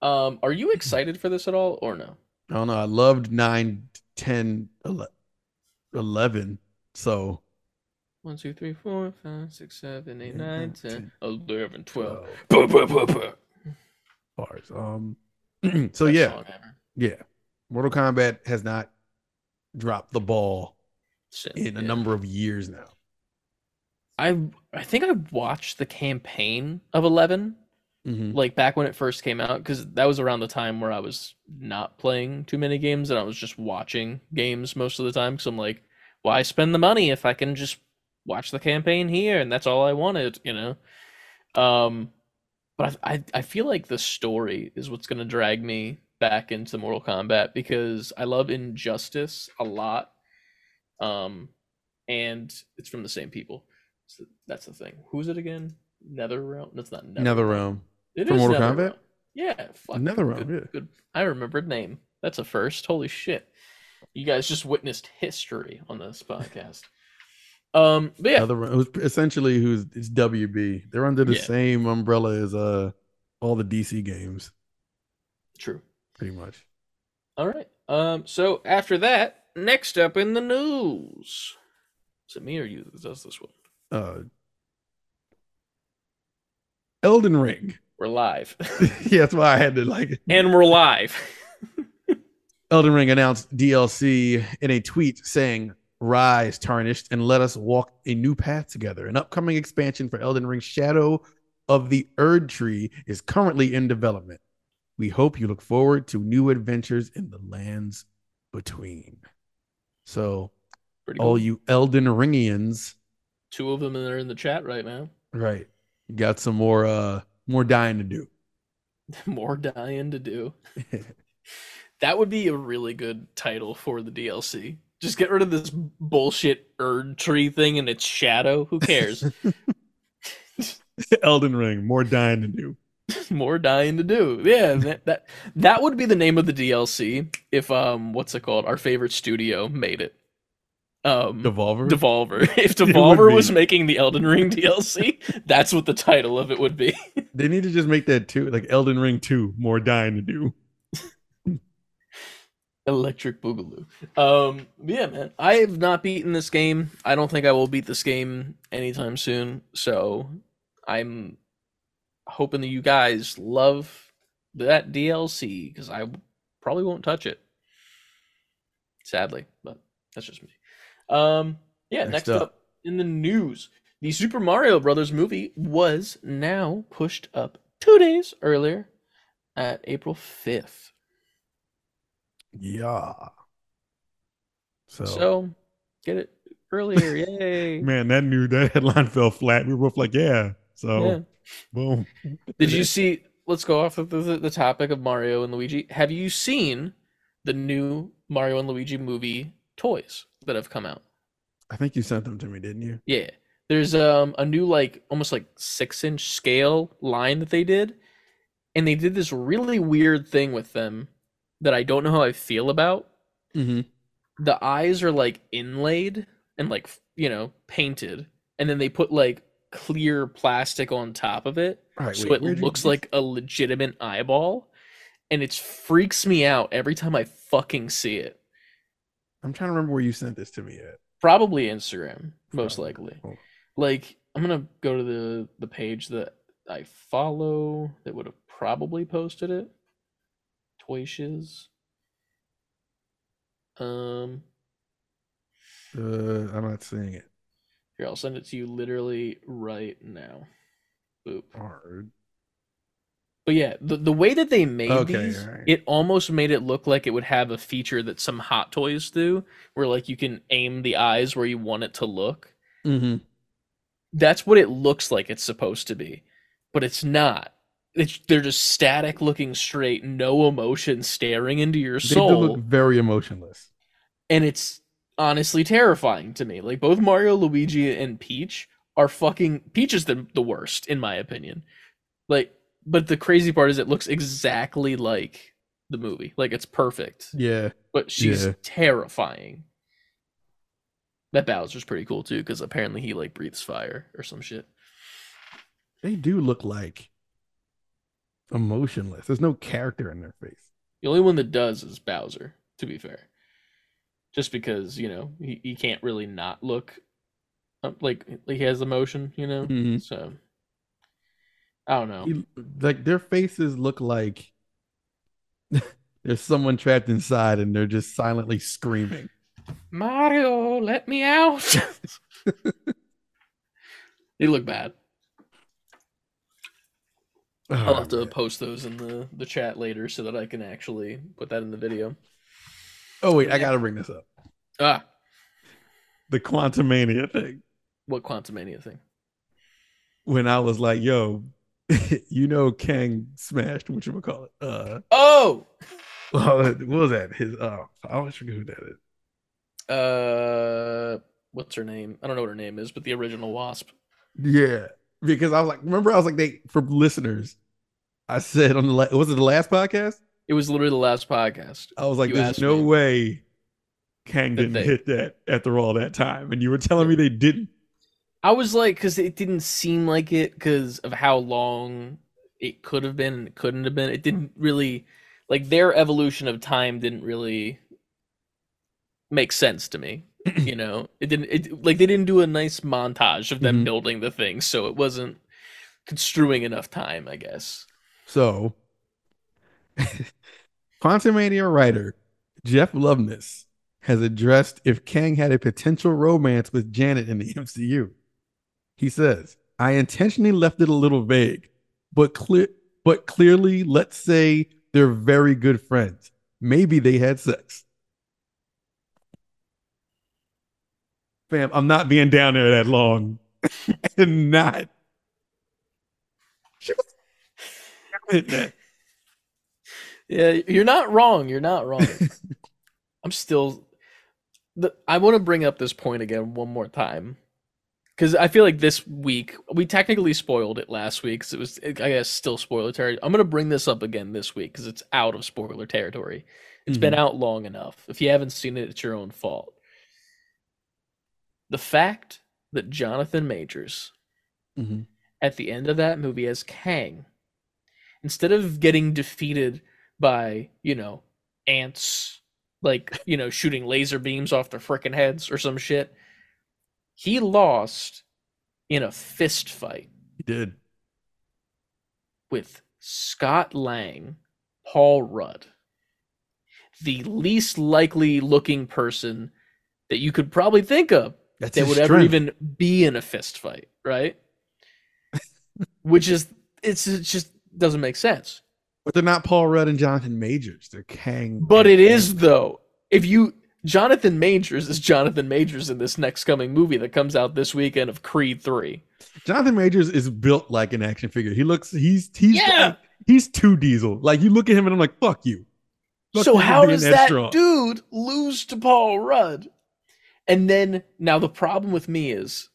Speaker 2: Um, are you excited for this at all, or no?
Speaker 3: I don't know. I loved 9, 10, 11. 11 so,
Speaker 2: One, two, three, four, five, six, seven, eight, nine, ten, eleven,
Speaker 3: 12
Speaker 2: twelve. Buh, buh, buh, buh.
Speaker 3: bars. Um, so
Speaker 2: That
Speaker 3: yeah, yeah. Mortal Kombat has not dropped the ball
Speaker 2: Shit,
Speaker 3: in a
Speaker 2: yeah.
Speaker 3: number of years now.
Speaker 2: I I think I watched the campaign of Eleven
Speaker 3: Mhm.
Speaker 2: like back when it first came out because that was around the time where I was not playing too many games and I was just watching games most of the time because I'm like, why spend the money if I can just watch the campaign here and that's all I wanted, you know? Um, but I I, I feel like the story is what's gonna drag me back into Mortal Kombat because I love Injustice a lot, um, and it's from the same people. So that's the thing. Who's it again? NetherRealm. That's not
Speaker 3: Another realm.
Speaker 2: it is
Speaker 3: Mortal
Speaker 2: NetherRealm.
Speaker 3: Kombat?
Speaker 2: Yeah, fuck.
Speaker 3: NetherRealm,
Speaker 2: Good,
Speaker 3: yeah.
Speaker 2: good. I remembered name. That's a first. Holy shit! You guys just witnessed history on this podcast. Um, but yeah,
Speaker 3: realm. It was essentially who's it's WB. They're under the
Speaker 2: Yeah.
Speaker 3: same umbrella as uh all the DC games,
Speaker 2: true.
Speaker 3: pretty much.
Speaker 2: All right. Um, so after that, next up in the news, is it me or you that does this one?
Speaker 3: Uh Elden Ring.
Speaker 2: We're live,
Speaker 3: yeah, that's why I had to like
Speaker 2: and we're live.
Speaker 3: Elden Ring announced DLC in a tweet saying, Rise, tarnished, and let us walk a new path together. An upcoming expansion for Elden Ring Shadow of the Erdtree is currently in development. We hope you look forward to new adventures in the lands between. So,
Speaker 2: Pretty
Speaker 3: all
Speaker 2: cool.
Speaker 3: you Elden Ringians,
Speaker 2: Two of them are in the chat right now.
Speaker 3: right? You got some more uh more dying to do.
Speaker 2: More dying to do. That would be a really good title for the DLC. Just get rid of this bullshit Erd tree thing and its shadow. Who cares?
Speaker 3: Elden Ring, more dying to do.
Speaker 2: More dying to do. Yeah, that, that that would be the name of the DLC if um what's it called? Our favorite studio made it. Um
Speaker 3: Devolver.
Speaker 2: Devolver. If Devolver was making the Elden Ring DLC, that's what the title of it would be.
Speaker 3: They need to just make that too, like Elden Ring 2, more dying to do.
Speaker 2: Electric Boogaloo. Um, yeah, man. I have not beaten this game. I don't think I will beat this game anytime soon. So I'm hoping that you guys love that DLC because I probably won't touch it. Sadly, but that's just me. Um, yeah. Next,
Speaker 3: Next
Speaker 2: up.
Speaker 3: up.
Speaker 2: in the news, the Super Mario Brothers movie was now pushed up two days earlier at April fifth.
Speaker 3: Yeah. So,
Speaker 2: So get it earlier, yay!
Speaker 3: man, that new that headline fell flat. We were both like, yeah. So
Speaker 2: Yeah.
Speaker 3: boom.
Speaker 2: Did you see? Let's go off of the, the topic of Mario and Luigi. Have you seen the new Mario and Luigi movie toys that have come out?
Speaker 3: I think you sent them to me, didn't you?
Speaker 2: Yeah, there's um a new like almost like six inch scale line that they did, and they did this really weird thing with them that I don't know how I feel about.
Speaker 3: Mm-hmm.
Speaker 2: the eyes are like inlaid and like you know painted and then they put like clear plastic on top of it
Speaker 3: right,
Speaker 2: so
Speaker 3: wait,
Speaker 2: it
Speaker 3: where'd you
Speaker 2: looks like a legitimate eyeball and it freaks me out every time I fucking see it.
Speaker 3: I'm trying to remember where you sent this to me at.
Speaker 2: Probably Instagram, most
Speaker 3: Probably.
Speaker 2: likely.
Speaker 3: On.
Speaker 2: Like I'm gonna go to the the page that I follow that would have probably posted it. Toy Shiz. Um,
Speaker 3: Uh, I'm not seeing it.
Speaker 2: here I'll send it to you literally right now. Boop.
Speaker 3: Hard.
Speaker 2: But yeah, the the way that they made
Speaker 3: Okay,
Speaker 2: these,
Speaker 3: alright.
Speaker 2: it almost made it look like it would have a feature that some Hot Toys do, where like you can aim the eyes where you want it to look.
Speaker 3: Mm-hmm.
Speaker 2: That's what it looks like it's supposed to be, but it's not. It's they're just static, looking straight, no emotion, staring into your soul.
Speaker 3: They do look very emotionless.
Speaker 2: and it's honestly terrifying to me. Like both Mario, Luigi, and Peach are fucking. Peach is the the worst in my opinion. Like, but the crazy part is it looks exactly like the movie. Like it's perfect,
Speaker 3: Yeah.
Speaker 2: but she's
Speaker 3: Yeah.
Speaker 2: terrifying. That Bowser's pretty cool too, because apparently he like breathes fire or some shit.
Speaker 3: They do look like emotionless. There's no character in their face.
Speaker 2: The only one that does is Bowser, to be fair. Just because, you know, he, he can't really not look like, like he has emotion, you know?
Speaker 3: Mhm.
Speaker 2: So I don't know.
Speaker 3: You- like their faces look like there's someone trapped inside and they're just silently screaming.
Speaker 2: Mario, let me out. they look bad. I'll
Speaker 3: Oh,
Speaker 2: have to
Speaker 3: man.
Speaker 2: post those in the, the chat later so that I can actually put that in the video.
Speaker 3: Oh wait, I gotta bring this up.
Speaker 2: Ah,
Speaker 3: The Quantumania thing.
Speaker 2: what Quantumania thing?
Speaker 3: When I was like, yo, you know Kang smashed what you call it. Uh
Speaker 2: Oh,
Speaker 3: what was that? His uh I always forget who that is.
Speaker 2: uh, what's her name? I don't know what her name is, but the original Wasp.
Speaker 3: Yeah. Because I was like, remember I was like they for listeners, I said on the la- was it the last podcast?
Speaker 2: It was literally the last podcast.
Speaker 3: I was like,
Speaker 2: You
Speaker 3: there's no
Speaker 2: me.
Speaker 3: way Kang didn't
Speaker 2: they-
Speaker 3: hit that after all that time. And you were telling me they didn't.
Speaker 2: I was like, because it didn't seem like it because of how long it could have been and it couldn't have been. It didn't really, like, their evolution of time didn't really make sense to me. you know, it didn't, it, like, they didn't do a nice montage of them
Speaker 3: Mhm.
Speaker 2: building the thing. So it wasn't construing enough time, I guess.
Speaker 3: So Quantumania writer Jeff Loveness has addressed if Kang had a potential romance with Janet in the MCU. He says, I intentionally left it a little vague, but clear but clearly, let's say they're very good friends. Maybe they had sex. Fam, I'm not being down there that long. and not. She was.
Speaker 2: Yeah, you're not wrong. You're not wrong. I'm still. The, I want to bring up this point again one more time because I feel like this week we technically spoiled it last week because it was, I guess, still spoiler territory. I'm gonna bring this up again this week because it's out of spoiler territory. It's been out long enough. If you haven't seen it, it's your own fault. The fact that Jonathan Majors
Speaker 3: Mhm.
Speaker 2: at the end of that movie as Kang, instead of getting defeated by, you know, ants, like, you know, shooting laser beams off their frickin' heads or some shit, he lost in a fist fight
Speaker 3: He did.
Speaker 2: with Scott Lang, Paul Rudd, the least likely looking person that you could probably think of
Speaker 3: That's
Speaker 2: that would ever even be in a fist fight, right? Which is it's it just doesn't make sense.
Speaker 3: But they're not Paul Rudd and Jonathan Majors. They're Kang.
Speaker 2: But it is
Speaker 3: Kang.
Speaker 2: though. If you Jonathan Majors is Jonathan Majors in this next coming movie that comes out this weekend of Creed 3.
Speaker 3: Jonathan Majors is built like an action figure. He looks he's he's
Speaker 2: Yeah.
Speaker 3: like- he's too diesel. Like you look at him and I'm like, fuck you. Fuck
Speaker 2: so
Speaker 3: you
Speaker 2: how does that
Speaker 3: strong.
Speaker 2: dude lose to Paul Rudd? And then now the problem with me is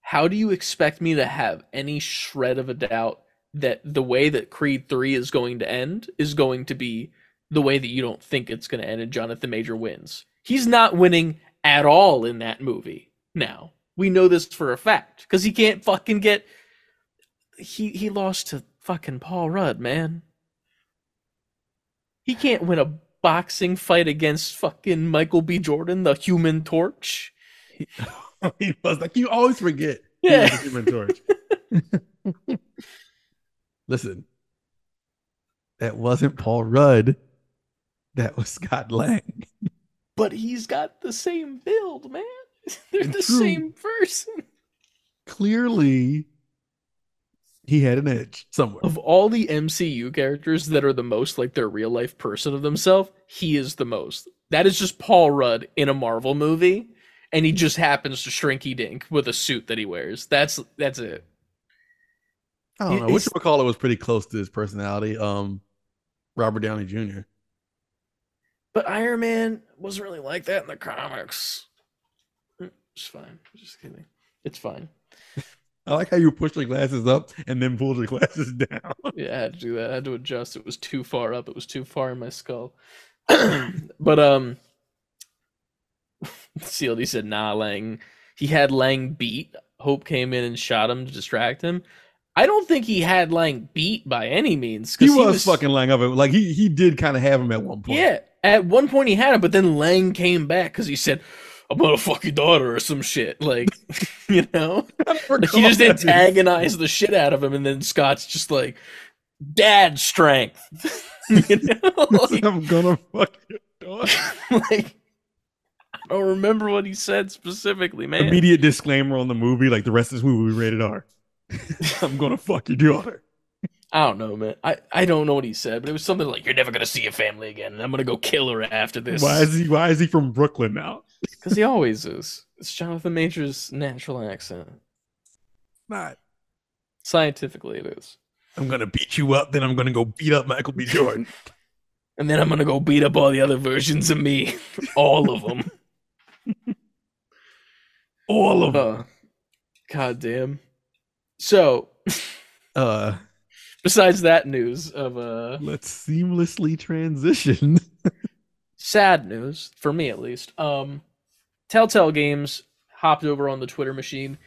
Speaker 2: how do you expect me to have any shred of a doubt that the way that Creed 3 is going to end is going to be the way that you don't think it's going to end and Jonathan Major wins? He's not winning at all in that movie. Now, we know this for a fact cuz he can't fucking get he he lost to fucking Paul Rudd, man. He can't win a boxing fight against fucking Michael B. Jordan, the Human Torch.
Speaker 3: he was like, you always forget. he
Speaker 2: Yeah.
Speaker 3: the Human Torch. Listen, that wasn't Paul Rudd. That was Scott Lang.
Speaker 2: But he's got the same build, man. They're the
Speaker 3: True.
Speaker 2: same person.
Speaker 3: Clearly, he had an edge somewhere.
Speaker 2: Of all the MCU characters that are the most like their real life person of themselves, he is the most. That is just Paul Rudd in a Marvel movie, and he just happens to shrinky dink with a suit that he wears. That's that's it.
Speaker 3: I don't know. Which McCullough was pretty close to his personality. Um, Robert Downey Jr.
Speaker 2: But Iron Man wasn't really like that in the comics. It's fine. Just kidding. It's fine.
Speaker 3: I like how you push your glasses up and then pull your glasses down.
Speaker 2: Yeah, I had to do that. I had to adjust. It was too far up. It was too far in my skull. but um CLD said nah Lang. He had Lang beat. Hope came in and shot him to distract him. I don't think he had Lang beat by any means. 'cause
Speaker 3: He was, fucking Lang up. Like he he did kind of have him at one point.
Speaker 2: Yeah. At one point he had him, but then Lang came back because he said, I'm gonna fuck your daughter or some shit. Like, you know? Like he just antagonized the shit out of him, and then Scott's just like, dad strength. you know? like,
Speaker 3: I'm gonna fuck your daughter.
Speaker 2: like, I don't remember what he said specifically, man.
Speaker 3: Immediate disclaimer on the movie, like the rest of this movie, we rated R. I'm gonna fuck your daughter.
Speaker 2: I don't know, man. I, I don't know what he said, but it was something like, You're never gonna see your family again, and I'm gonna go kill her after this.
Speaker 3: Why is he? Why is he from Brooklyn now?
Speaker 2: Because he always is. It's Jonathan Major's natural accent.
Speaker 3: Not.
Speaker 2: Scientifically, it is.
Speaker 3: I'm gonna beat you up, then I'm gonna go beat up Michael B. Jordan.
Speaker 2: And then I'm gonna go beat up all the other versions of me. all of them.
Speaker 3: All of them.
Speaker 2: Uh, God damn. So,
Speaker 3: Uh,
Speaker 2: besides that news of uh
Speaker 3: let's seamlessly transition.
Speaker 2: sad news for me at least, um, Telltale Games hopped over on the Twitter machine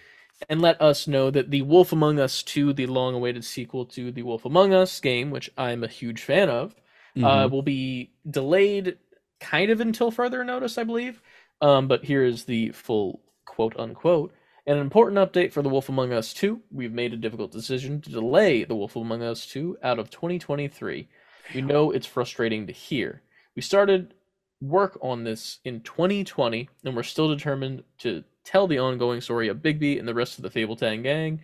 Speaker 2: and let us know that the Wolf Among Us 2, the long-awaited sequel to the Wolf Among Us game, which I'm a huge fan of, uh,
Speaker 3: Mhm.
Speaker 2: will be delayed kind of until further notice, I believe. Um, but here is the full quote unquote. An important update for The Wolf Among Us 2. We've made a difficult decision to delay The Wolf Among Us 2 out of 2023. We know it's frustrating to hear. We started work on this in 2020, and we're still determined to tell the ongoing story of Bigby and the rest of the Fabletown gang.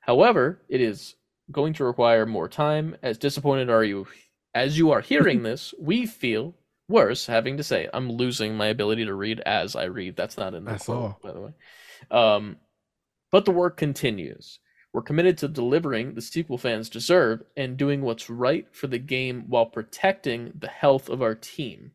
Speaker 2: However, it is going to require more time. As disappointed are you as you are hearing this, we feel worse having to say. I'm losing my ability to read as I read. That's not in the
Speaker 3: I
Speaker 2: quote,
Speaker 3: saw.
Speaker 2: by the way. Um, but the work continues. We're committed to delivering the sequel fans deserve and doing what's right for the game while protecting the health of our team.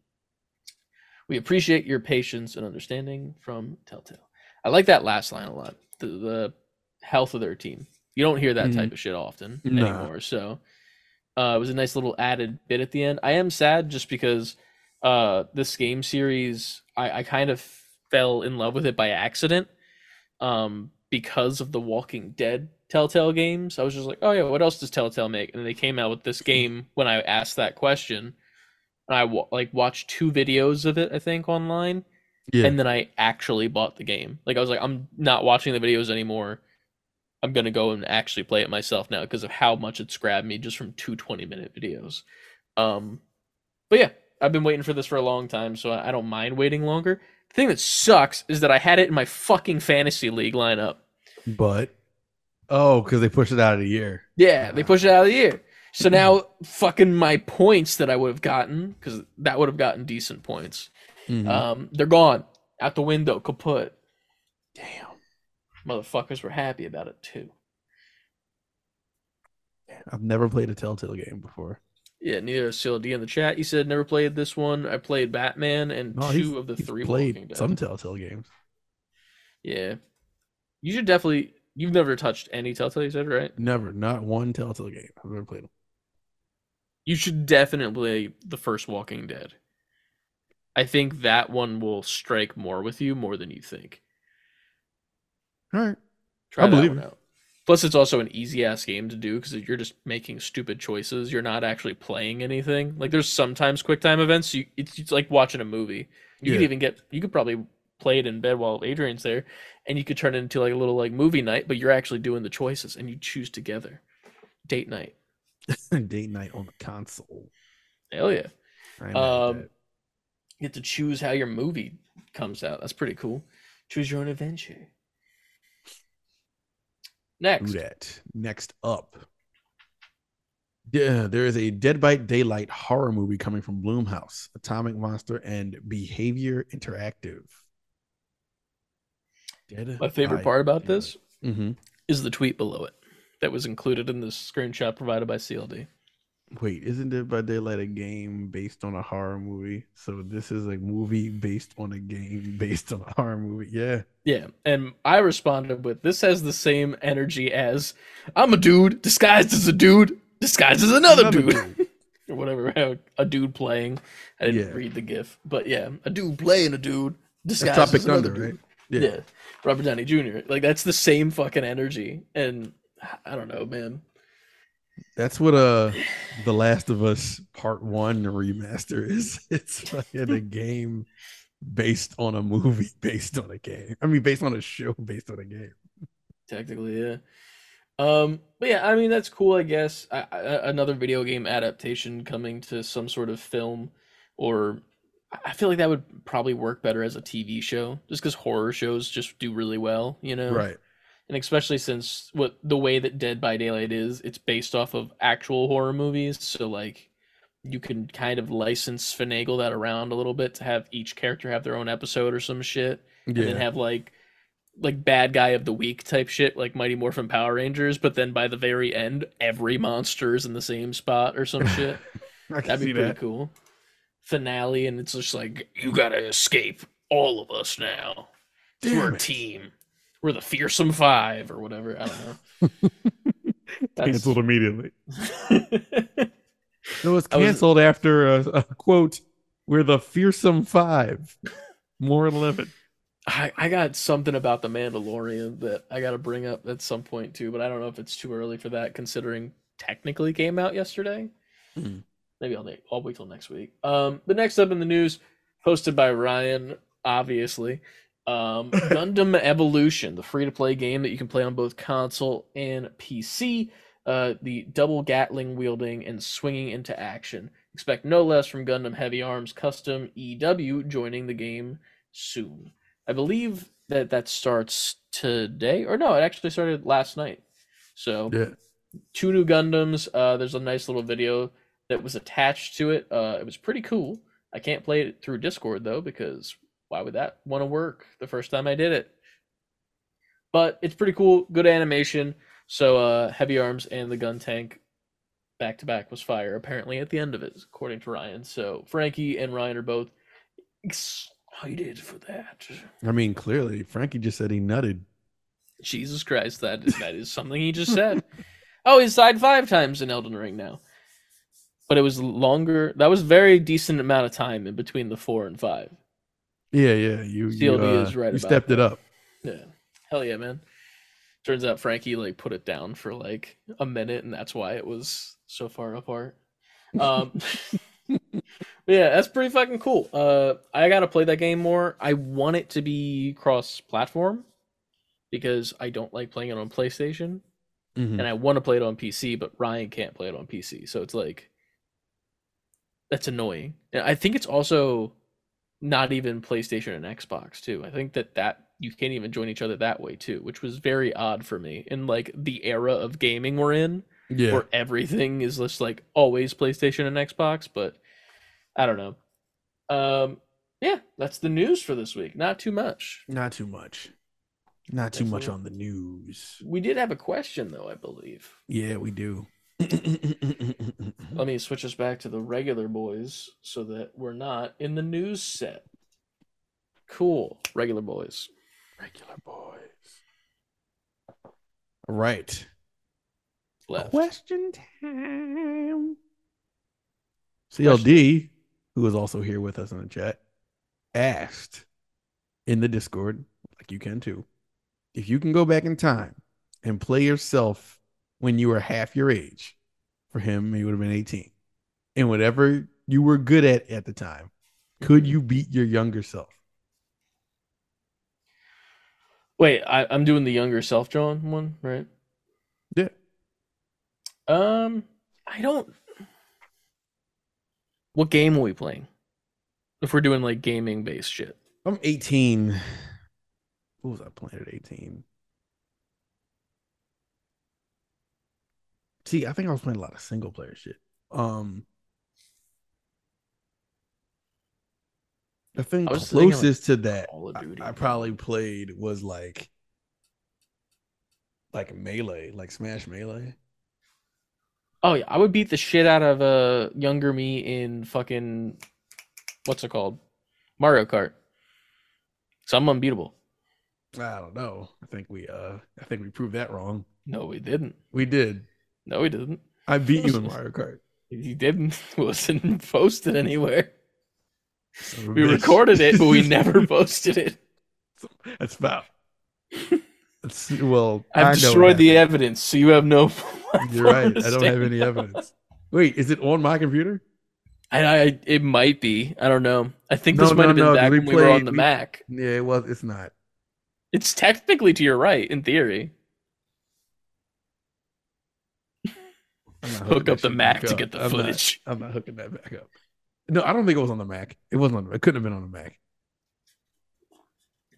Speaker 2: We appreciate your patience and understanding from Telltale. I like that last line a lot. The, the health of their team. You don't hear that
Speaker 3: Mhm.
Speaker 2: type of shit often anymore. So uh, it was a nice little added bit at the end. I am sad just because uh, this game series, I, I kind of fell in love with it by accident um, because of the Walking Dead Telltale games. I was just like, oh yeah, what else does Telltale make? And they came out with this game when I asked that question. And I like watched two videos of it, I think, online
Speaker 3: yeah.
Speaker 2: and then I actually bought the game. Like I was like, I'm not watching the videos anymore. I'm gonna go and actually play it myself now because of how much it's grabbed me just from two 20 minute videos. Um, but yeah, I've been waiting for this for a long time, so I don't mind waiting longer. The thing that sucks is that I had it in my fucking fantasy league lineup.
Speaker 3: but oh, because they pushed it out of the year.
Speaker 2: Yeah, they pushed it out of the year. So now, fucking my points that I would have gotten, because that would have gotten decent points,
Speaker 3: Mhm.
Speaker 2: um, they're gone out the window, kaput.
Speaker 3: Damn.
Speaker 2: Motherfuckers were happy about it too.
Speaker 3: I've never played a Telltale game before.
Speaker 2: Yeah, neither has CLD in the chat. He said never played this one. I played Batman and
Speaker 3: No,
Speaker 2: two of the three Walking
Speaker 3: played
Speaker 2: Dead.
Speaker 3: some Telltale games.
Speaker 2: Yeah, you should definitely. You've never touched any Telltale, you said, right?
Speaker 3: Never, not one Telltale game. I've never played them.
Speaker 2: You should definitely play the first Walking Dead. I think that one will strike more with you more than you think.
Speaker 3: All right.
Speaker 2: Try
Speaker 3: I
Speaker 2: that
Speaker 3: believe it.
Speaker 2: out. Plus, it's also an easy ass game to do because you're just making stupid choices. You're not actually playing anything. Like there's sometimes quick time events. You it's, it's like watching a movie. You could even get you could probably play it in bed while Adrian's there, and you could turn it into like a little like movie night. But you're actually doing the choices and you choose together. Date night.
Speaker 3: Date night on the console.
Speaker 2: Hell yeah.
Speaker 3: I ain't mad at
Speaker 2: Um. You get to choose how your movie comes out. That's pretty cool. Choose your own adventure. Next.
Speaker 3: That. Next up. Yeah, there is a Dead by Daylight horror movie coming from Blumhouse, Atomic Monster, and Behaviour Interactive. Dead
Speaker 2: My favorite part about
Speaker 3: Daylight.
Speaker 2: this
Speaker 3: Mhm.
Speaker 2: is the tweet below it that was included in this screenshot provided by CLD.
Speaker 3: Wait, isn't Dead by Daylight a game based on a horror movie? So this is a movie based on a game based on a horror movie. Yeah.
Speaker 2: Yeah, and I responded with this has the same energy as I'm a dude disguised as a dude disguised as another,
Speaker 3: Another
Speaker 2: dude. or whatever, a dude playing. I didn't
Speaker 3: Yeah.
Speaker 2: read the gif, but yeah, a dude playing a dude
Speaker 3: That's
Speaker 2: disguised
Speaker 3: Tropic
Speaker 2: as another
Speaker 3: Thunder,
Speaker 2: dude.
Speaker 3: right?
Speaker 2: Yeah. Robert Downey Jr. Like that's the same fucking energy, and I don't know, man.
Speaker 3: That's what uh The Last of Us Part One remaster is. It's fucking a game based on a movie based on a game. I mean based on a show based on a game.
Speaker 2: Technically, yeah. Um, but yeah, I mean that's cool. I guess I, I, another video game adaptation coming to some sort of film, or I feel like that would probably work better as a TV show, just because horror shows just do really well, you know.
Speaker 3: Right.
Speaker 2: And especially since what the way that Dead by Daylight is, it's based off of actual horror movies, so like you can kind of license finagle that around a little bit to have each character have their own episode or some shit and then have like like bad guy of the week type shit like Mighty Morphin Power Rangers, but then by the very end, every monster is in the same spot or some shit. That'd be pretty
Speaker 3: that.
Speaker 2: cool. Finale, and it's just like you gotta escape all of us now.
Speaker 3: Damn
Speaker 2: We're a team. We're the fearsome five or whatever. I don't That's-
Speaker 3: Canceled immediately.
Speaker 2: it
Speaker 3: No, it's
Speaker 2: I was-
Speaker 3: canceled after a, a quote. We're the fearsome five. More eleven.
Speaker 2: I, I got something about the Mandalorian that I got to bring up at some point too, but I don't know if it's too early for that, considering technically came out yesterday.
Speaker 3: Hmm.
Speaker 2: Maybe I'll I'll wait till next week. Um, but next up in the news, posted by Ryan, obviously, um, Gundam Evolution, the free to play game that you can play on both console and PC. Uh, the double Gatling wielding and swinging into action. Expect no less from Gundam Heavy Arms Custom EW joining the game soon. I believe that that starts today, or no, it actually started last night. So
Speaker 3: Yeah.
Speaker 2: two new Gundams. Uh, there's a nice little video that was attached to it. Uh, it was pretty cool. I can't play it through Discord though because why would that want to work the first time I did it? But it's pretty cool. Good animation. So uh, heavy arms and the gun tank back to back was fire. Apparently at the end of it, according to Ryan. So Frankie and Ryan are both excited for that.
Speaker 3: I mean, clearly, Frankie just said he nutted.
Speaker 2: Jesus Christ, that that is something he just said. oh, he's died five times in Elden Ring now. But it was longer. That was very decent amount of time in between the four and five.
Speaker 3: Yeah, yeah. You, you, uh,
Speaker 2: is right
Speaker 3: you stepped it up.
Speaker 2: Yeah, hell yeah, man. Turns out Frankie like put it down for like a minute, and that's why it was so far apart. Um, yeah, that's pretty fucking cool. Uh, I gotta play that game more. I want it to be cross-platform because I don't like playing it on PlayStation.
Speaker 3: Mhm.
Speaker 2: and I want to play it on PC, but Ryan can't play it on PC. So it's like that's annoying. And I think it's also not even PlayStation and Xbox too. I think that that you can't even join each other that way too, which was very odd for me in like the era of gaming we're in,
Speaker 3: Yeah.
Speaker 2: where everything is just like always PlayStation and Xbox. But I don't know. Um, yeah, that's the news for this week. Not too much.
Speaker 3: Not too much. Not too much on the news.
Speaker 2: We did have a question though, I believe.
Speaker 3: Yeah, we do.
Speaker 2: Let me switch us back to the regular boys so that we're not in the news set. Cool. Regular boys.
Speaker 3: Regular boys. Right.
Speaker 2: Left.
Speaker 3: Question time. CLD, who is also here with us in the chat, asked in the Discord, like you can too, if you can go back in time and play yourself when you were half your age. For him, he would have been 18. And whatever you were good at at the time, could you beat your younger self?
Speaker 2: Wait, I, I'm doing the younger self drawn one, right?
Speaker 3: Yeah.
Speaker 2: Um, I don't. What game are we playing? If we're doing like gaming based shit.
Speaker 3: I'm 18. What was I playing at 18? See, I think I was playing a lot of single player shit. Um, the thing
Speaker 2: I was like,
Speaker 3: closest to that I, I probably played was like like melee, like Smash Melee.
Speaker 2: Oh yeah, I would beat the shit out of a younger me in fucking what's it called? Mario Kart. So I'm unbeatable.
Speaker 3: I don't know. I think we uh I think we proved that wrong.
Speaker 2: No, we didn't.
Speaker 3: We did.
Speaker 2: No, he didn't.
Speaker 3: I beat you in Mario Kart.
Speaker 2: You didn't. It wasn't posted anywhere. We
Speaker 3: bitch.
Speaker 2: recorded it, but we never posted it.
Speaker 3: That's about. That's, well, I
Speaker 2: I've destroyed the evidence, so you have no.
Speaker 3: You're right. I don't have any evidence. Wait, is it on my computer?
Speaker 2: I, I, it might be. I don't know. I think
Speaker 3: No,
Speaker 2: this might
Speaker 3: no,
Speaker 2: have been
Speaker 3: no,
Speaker 2: back
Speaker 3: we
Speaker 2: when we were on the
Speaker 3: we-
Speaker 2: Mac.
Speaker 3: Yeah, it was. It's not.
Speaker 2: It's technically to your right, in theory.
Speaker 3: I'm not
Speaker 2: Hook
Speaker 3: hooking
Speaker 2: up the Mac
Speaker 3: back
Speaker 2: to
Speaker 3: up.
Speaker 2: get the
Speaker 3: I'm not-
Speaker 2: footage.
Speaker 3: I'm not hooking that back up. No, I don't think it was on the Mac. It wasn't on. It couldn't have been on the Mac.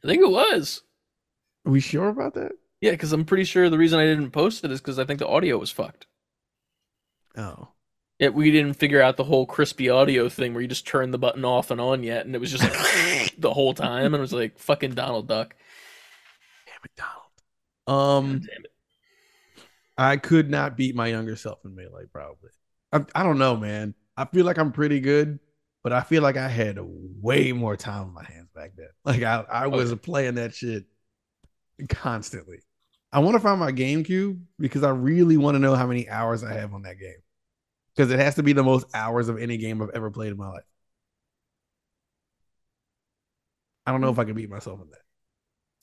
Speaker 2: I think it was.
Speaker 3: Are we sure about that?
Speaker 2: Yeah, because I'm pretty sure the reason I didn't post it is because I think the audio was fucked.
Speaker 3: Oh,
Speaker 2: Yeah, we didn't figure out the whole crispy audio thing where you just turn the button off and on yet, and it was just like the whole time, and it was like fucking Donald Duck.
Speaker 3: damn it, Donald. Um,
Speaker 2: Damn it.
Speaker 3: I could not beat my younger self in melee. Probably. I, I don't know, man. I feel like I'm pretty good, but I feel like I had way more time on my hands back then. Like I, I was
Speaker 2: Okay.
Speaker 3: playing that shit constantly. I want to find my GameCube because I really want to know how many hours I have on that game. Because it has to be the most hours of any game I've ever played in my life. I don't know if I can beat myself in that.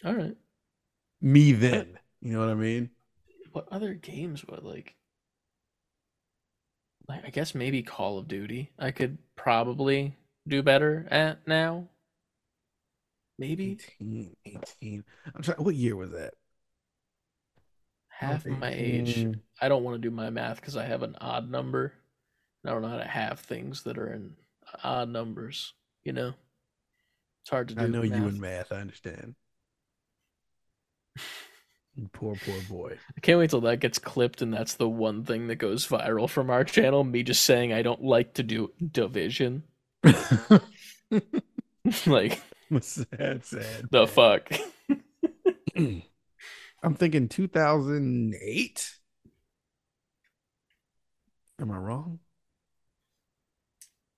Speaker 2: All right.
Speaker 3: Me then. You know what I mean?
Speaker 2: What other games would like? Like, I guess maybe Call of Duty. I could probably do better at now. Maybe
Speaker 3: 18, 18. I'm trying. What year was that?
Speaker 2: half my age. I don't want to do my math because I have an odd number. I don't know how to have things that are in odd numbers. You know, it's hard to do.
Speaker 3: I know you
Speaker 2: math.
Speaker 3: in math. I understand. Poor, poor boy.
Speaker 2: I can't wait till that gets clipped and that's the one thing that goes viral from our channel. Me just saying I don't like to do division. like
Speaker 3: sad, sad.
Speaker 2: the fuck.
Speaker 3: I'm thinking 2008. Am I wrong?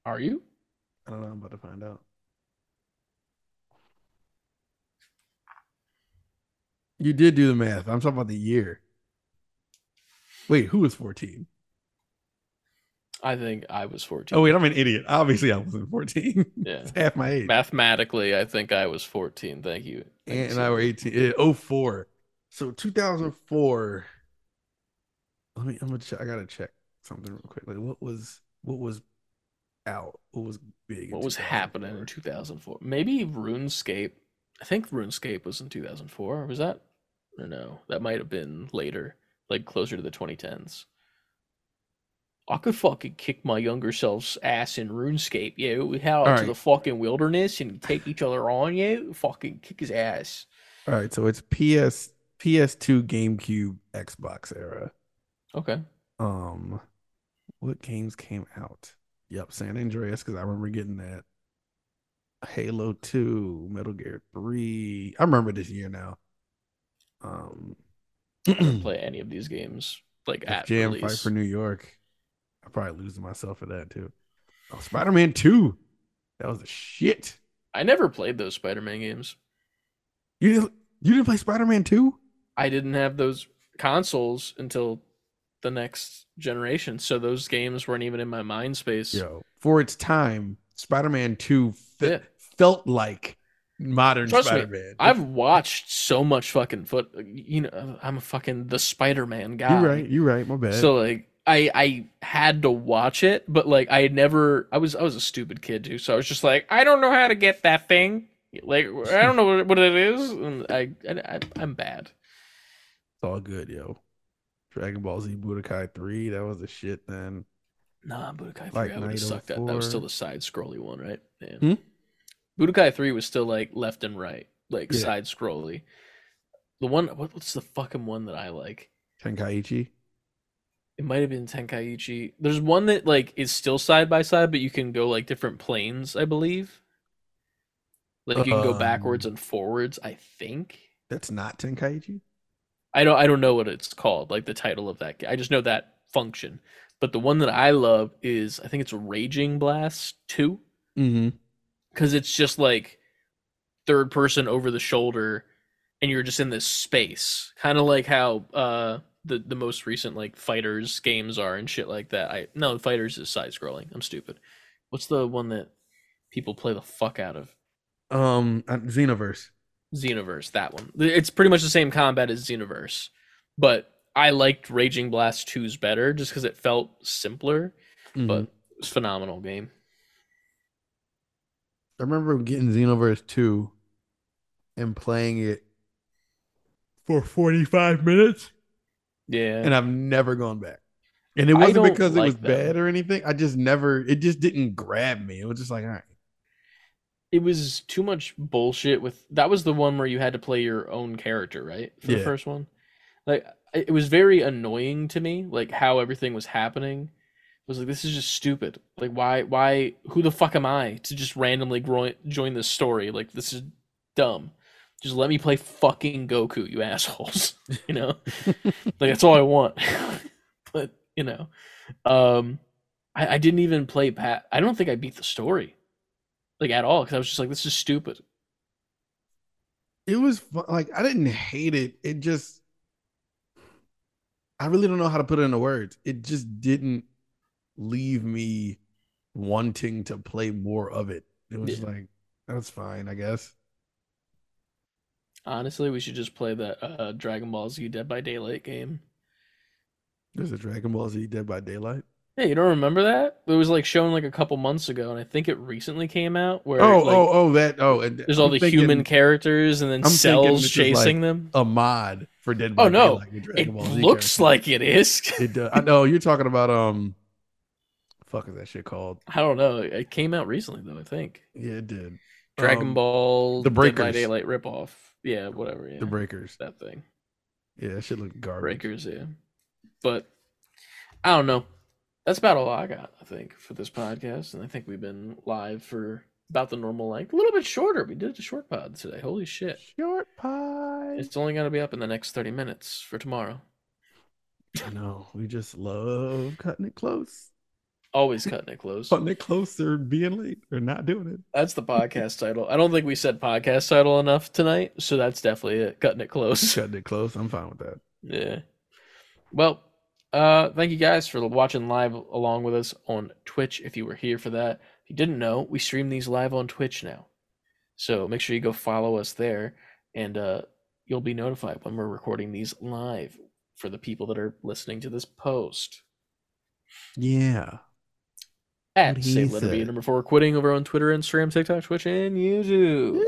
Speaker 2: Are you?
Speaker 3: I don't know. I'm about to find out. You did do the math. I'm talking about the year. Wait, who was 14?
Speaker 2: I think I was 14.
Speaker 3: Oh, wait, I'm an idiot. Obviously, I wasn't 14.
Speaker 2: Yeah.
Speaker 3: It's half my age.
Speaker 2: Mathematically, I think I was 14. Thank you. Thank you
Speaker 3: and
Speaker 2: so
Speaker 3: I were
Speaker 2: much.
Speaker 3: 18. eh, 04. So 2004. Let me. I'm gonna check. I gotta check something real quick. Like, what was what was out? What was big?
Speaker 2: What was happening in 2004? Maybe RuneScape. I think RuneScape was in 2004. Was that? Or no, that might have been later, like closer to the 2010s. I could fucking kick my younger self's ass in RuneScape. Yeah, we head out to the fucking wilderness and take each other on. Yeah, fucking kick his ass.
Speaker 3: All right, so it's PS PS2, GameCube, Xbox era.
Speaker 2: Okay.
Speaker 3: Um, what games came out? Yep, San Andreas because I remember getting that. Halo 2, Metal Gear 3. I remember this year now. Um,
Speaker 2: play any of these games like at
Speaker 3: Jam
Speaker 2: release.
Speaker 3: Fight for New York. I probably losing myself for that too. Oh, Spider Man Two, that was a shit.
Speaker 2: I never played those Spider-Man games.
Speaker 3: You didn't you didn't play Spider Man Two?
Speaker 2: I didn't have those consoles until the next generation, so those games weren't even in my mind space.
Speaker 3: Yo, for its time, Spider Man Two fe-
Speaker 2: Yeah.
Speaker 3: felt like modern
Speaker 2: Trust me,
Speaker 3: Spider-Man.
Speaker 2: I've watched so much fucking foot. You know, I'm a fucking the Spider-Man guy.
Speaker 3: you're right. You're right. My bad.
Speaker 2: So like, I I had to watch it, but like, I had never. I was I was a stupid kid too, so I was just like, I don't know how to get that thing. Like, I don't know what, what it is, and I, I I'm bad.
Speaker 3: it's all good, yo. Dragon Ball Z Budokai Three. That was the shit. Then
Speaker 2: Nah, Budokai 3,
Speaker 3: Like
Speaker 2: I would have sucked at. That was still the side scrolly one, right? Yeah.
Speaker 3: Hmm?
Speaker 2: Budokai 3 was still like left and right, like
Speaker 3: Yeah.
Speaker 2: side scrolly. The one, what, what's the fucking one that I like?
Speaker 3: Tenkaichi.
Speaker 2: It might have been Tenkaichi. There's one that like is still side by side, but you can go like different planes, I believe. Like you can go
Speaker 3: Um,
Speaker 2: backwards and forwards, I think.
Speaker 3: That's not Tenkaichi.
Speaker 2: I don't I don't know what it's called, like the title of that. I just know that function. But the one that I love is I think it's Raging Blast 2
Speaker 3: Mm-hmm.
Speaker 2: Cuz it's just like third person over the shoulder and you're just in this space. Kind of like how uh the the most recent like FighterZ games are and shit like that. I no, FighterZ is side scrolling. I'm stupid. What's the one that people play the fuck out of?
Speaker 3: Um, uh, Xenoverse.
Speaker 2: Xenoverse, that one. It's pretty much the same combat as Xenoverse, but I liked Raging Blast 2's better just because it felt simpler,
Speaker 3: Mhm.
Speaker 2: but it's phenomenal game.
Speaker 3: I remember getting Xenoverse 2 and playing it for 45 minutes,
Speaker 2: Yeah.
Speaker 3: and I've never gone back. And it wasn't because it was
Speaker 2: like
Speaker 3: bad or anything. I just never, it just didn't grab me. It was just like, all right.
Speaker 2: it was too much bullshit with that was the one where you had to play your own character, right? For the first one. Like it was very annoying to me, like how everything was happening. I was like, this is just stupid. Like why why who the fuck am I to just randomly groin, join this story? Like this is dumb. Just let me play fucking Goku, you assholes. you know? like that's all I want. but, you know. Um I, I didn't even play Pat I don't think I beat the story. Like at all, because I was just like, this is stupid.
Speaker 3: It was like, I didn't hate it. It just, I really don't know how to put it into words. It just didn't leave me wanting to play more of it. It was
Speaker 2: Yeah.
Speaker 3: like, that's fine, I guess.
Speaker 2: Honestly, we should just play that uh, Dragon Ball Z Dead by Daylight game.
Speaker 3: There's a Dragon Ball Z Dead by Daylight.
Speaker 2: Hey, you don't remember that? It was like shown like a couple months ago, and I think it recently came out. Where
Speaker 3: Oh,
Speaker 2: like,
Speaker 3: oh, oh, that. Oh, and
Speaker 2: there's all
Speaker 3: I'm
Speaker 2: the
Speaker 3: thinking
Speaker 2: human characters, and then
Speaker 3: I'm
Speaker 2: cells chasing
Speaker 3: like-
Speaker 2: them.
Speaker 3: A mod for Dead by
Speaker 2: Oh no,
Speaker 3: Daylight
Speaker 2: it
Speaker 3: Ball Z
Speaker 2: looks like it is.
Speaker 3: it. Does. I know you're talking about um, fuck is that shit called?
Speaker 2: I don't know. It came out recently though. I think
Speaker 3: Yeah, it did.
Speaker 2: Dragon
Speaker 3: Um,
Speaker 2: Ball
Speaker 3: The
Speaker 2: Dead by
Speaker 3: Breakers.
Speaker 2: Daylight ripoff. Yeah, whatever. Yeah,
Speaker 3: The Breakers.
Speaker 2: that thing.
Speaker 3: Yeah, that shit look garbage.
Speaker 2: Breakers, yeah. But I don't know. That's about all I got, I think, for this podcast. And I think we've been live for about the normal length. A little bit shorter. We did a short pod today. Holy shit.
Speaker 3: Short pod.
Speaker 2: It's only going to be up in the next 30 minutes for tomorrow.
Speaker 3: I know. We just love cutting it close.
Speaker 2: Always cutting it close.
Speaker 3: Cutting it close or being late or not doing it.
Speaker 2: That's the podcast title. I don't think we said podcast title enough tonight. So that's definitely it. Cutting it close.
Speaker 3: Cutting it close. I'm fine with that.
Speaker 2: Yeah. Well, uh, thank you guys for watching live along with us on Twitch. If you were here for that, if you didn't know, we stream these live on Twitch now. So make sure you go follow us there, and uh, you'll be notified when we're recording these live for the people that are listening to this post.
Speaker 3: Yeah.
Speaker 2: At Save Letter number four quitting over on Twitter, Instagram, TikTok, Twitch, and YouTube.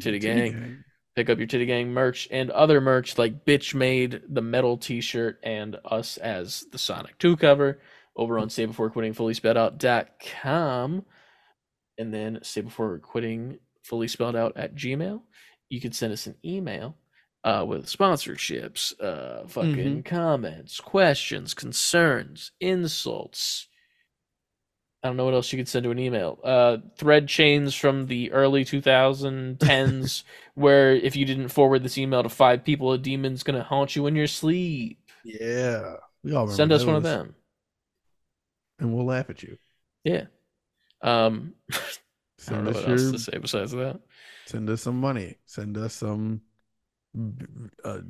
Speaker 2: Titty gang. Pick up your Titty Gang merch and other merch like Bitch Made, the metal t shirt, and us as the Sonic 2 cover over on Save Before Quitting Fully Spelled Out.com. And then Save Before Quitting Fully Spelled Out at Gmail. You can send us an email uh, with sponsorships, uh, fucking comments, questions, concerns, insults. I don't know what else you could send to an email. Uh, thread chains from the early 2010s, where if you didn't forward this email to five people, a demon's gonna haunt you in your sleep.
Speaker 3: Yeah. We all
Speaker 2: Send us one of them.
Speaker 3: And we'll laugh at you.
Speaker 2: Yeah. Um, I don't
Speaker 3: Send
Speaker 2: know
Speaker 3: us
Speaker 2: what else to say besides that.
Speaker 3: send us some money. Send us some uh,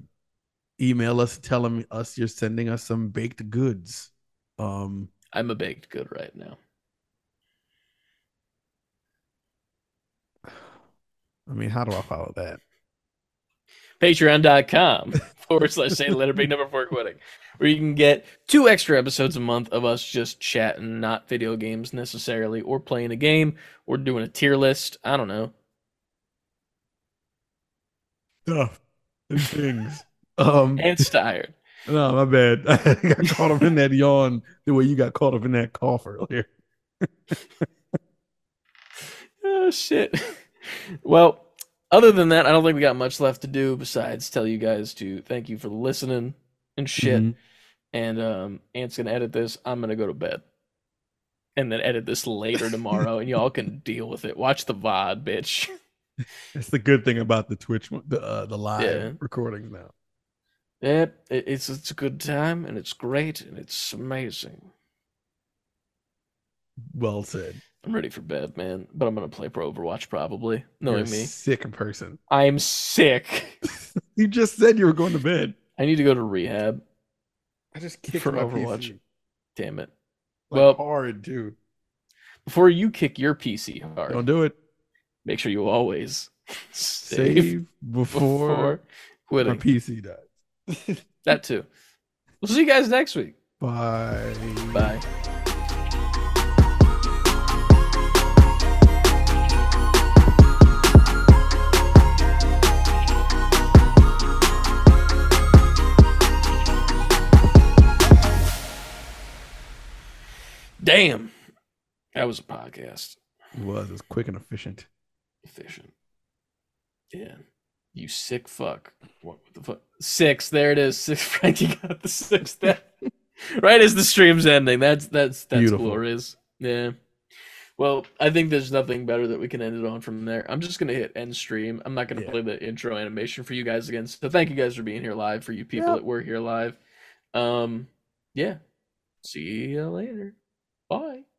Speaker 3: email us telling us you're sending us some baked goods. Um
Speaker 2: I'm a baked good right now.
Speaker 3: I mean, how do I follow that?
Speaker 2: Patreon.com forward slash say letter big number four quitting. Where you can get two extra episodes a month of us just chatting, not video games necessarily, or playing a game, or doing a tier list. I don't know.
Speaker 3: Stuff and things. Um,
Speaker 2: And tired.
Speaker 3: no, my bad. I got caught up in that yawn the way you got caught up in that cough earlier.
Speaker 2: Oh shit. Well, other than that, I don't think we got much left to do besides tell you guys to thank you for listening and shit.
Speaker 3: Mhm.
Speaker 2: And um Ant's gonna edit this. I'm gonna go to bed. And then edit this later tomorrow and y'all can deal with it. Watch the VOD, bitch.
Speaker 3: That's the good thing about the Twitch, the uh, the live
Speaker 2: Yeah.
Speaker 3: recordings now.
Speaker 2: Yep, it, it's it's a good time and it's great and it's amazing.
Speaker 3: Well said.
Speaker 2: I'm ready for bed, man. But I'm gonna play Pro Overwatch probably.
Speaker 3: You're
Speaker 2: Knowing
Speaker 3: a
Speaker 2: me.
Speaker 3: sick person.
Speaker 2: I'm sick.
Speaker 3: You just said you were going to bed.
Speaker 2: I need to go to rehab.
Speaker 3: I just kicked
Speaker 2: For
Speaker 3: my
Speaker 2: Overwatch.
Speaker 3: PC.
Speaker 2: Damn it.
Speaker 3: Like,
Speaker 2: Well-
Speaker 3: hard too.
Speaker 2: Before you kick your PC hard,
Speaker 3: Don't do it.
Speaker 2: make sure you always save,
Speaker 3: Save before,
Speaker 2: before
Speaker 3: my
Speaker 2: quitting.
Speaker 3: PC dies.
Speaker 2: That too. We'll see you guys next week.
Speaker 3: Bye.
Speaker 2: Bye. Damn. That was a podcast.
Speaker 3: It was. It was quick and efficient.
Speaker 2: Efficient. Yeah. You sick fuck. What the fuck? Six. There it is. Six. Frankie got the six. That, right as the stream's ending. That's that's that's
Speaker 3: Beautiful.
Speaker 2: glorious. Yeah. Well, I think there's nothing better that we can end it on from there. I'm just gonna hit end stream. I'm not gonna
Speaker 3: Yeah.
Speaker 2: play the intro animation for you guys again. So thank you guys for being here live. For you people
Speaker 3: Yep.
Speaker 2: that were here live. Um, yeah. See you later. Bye.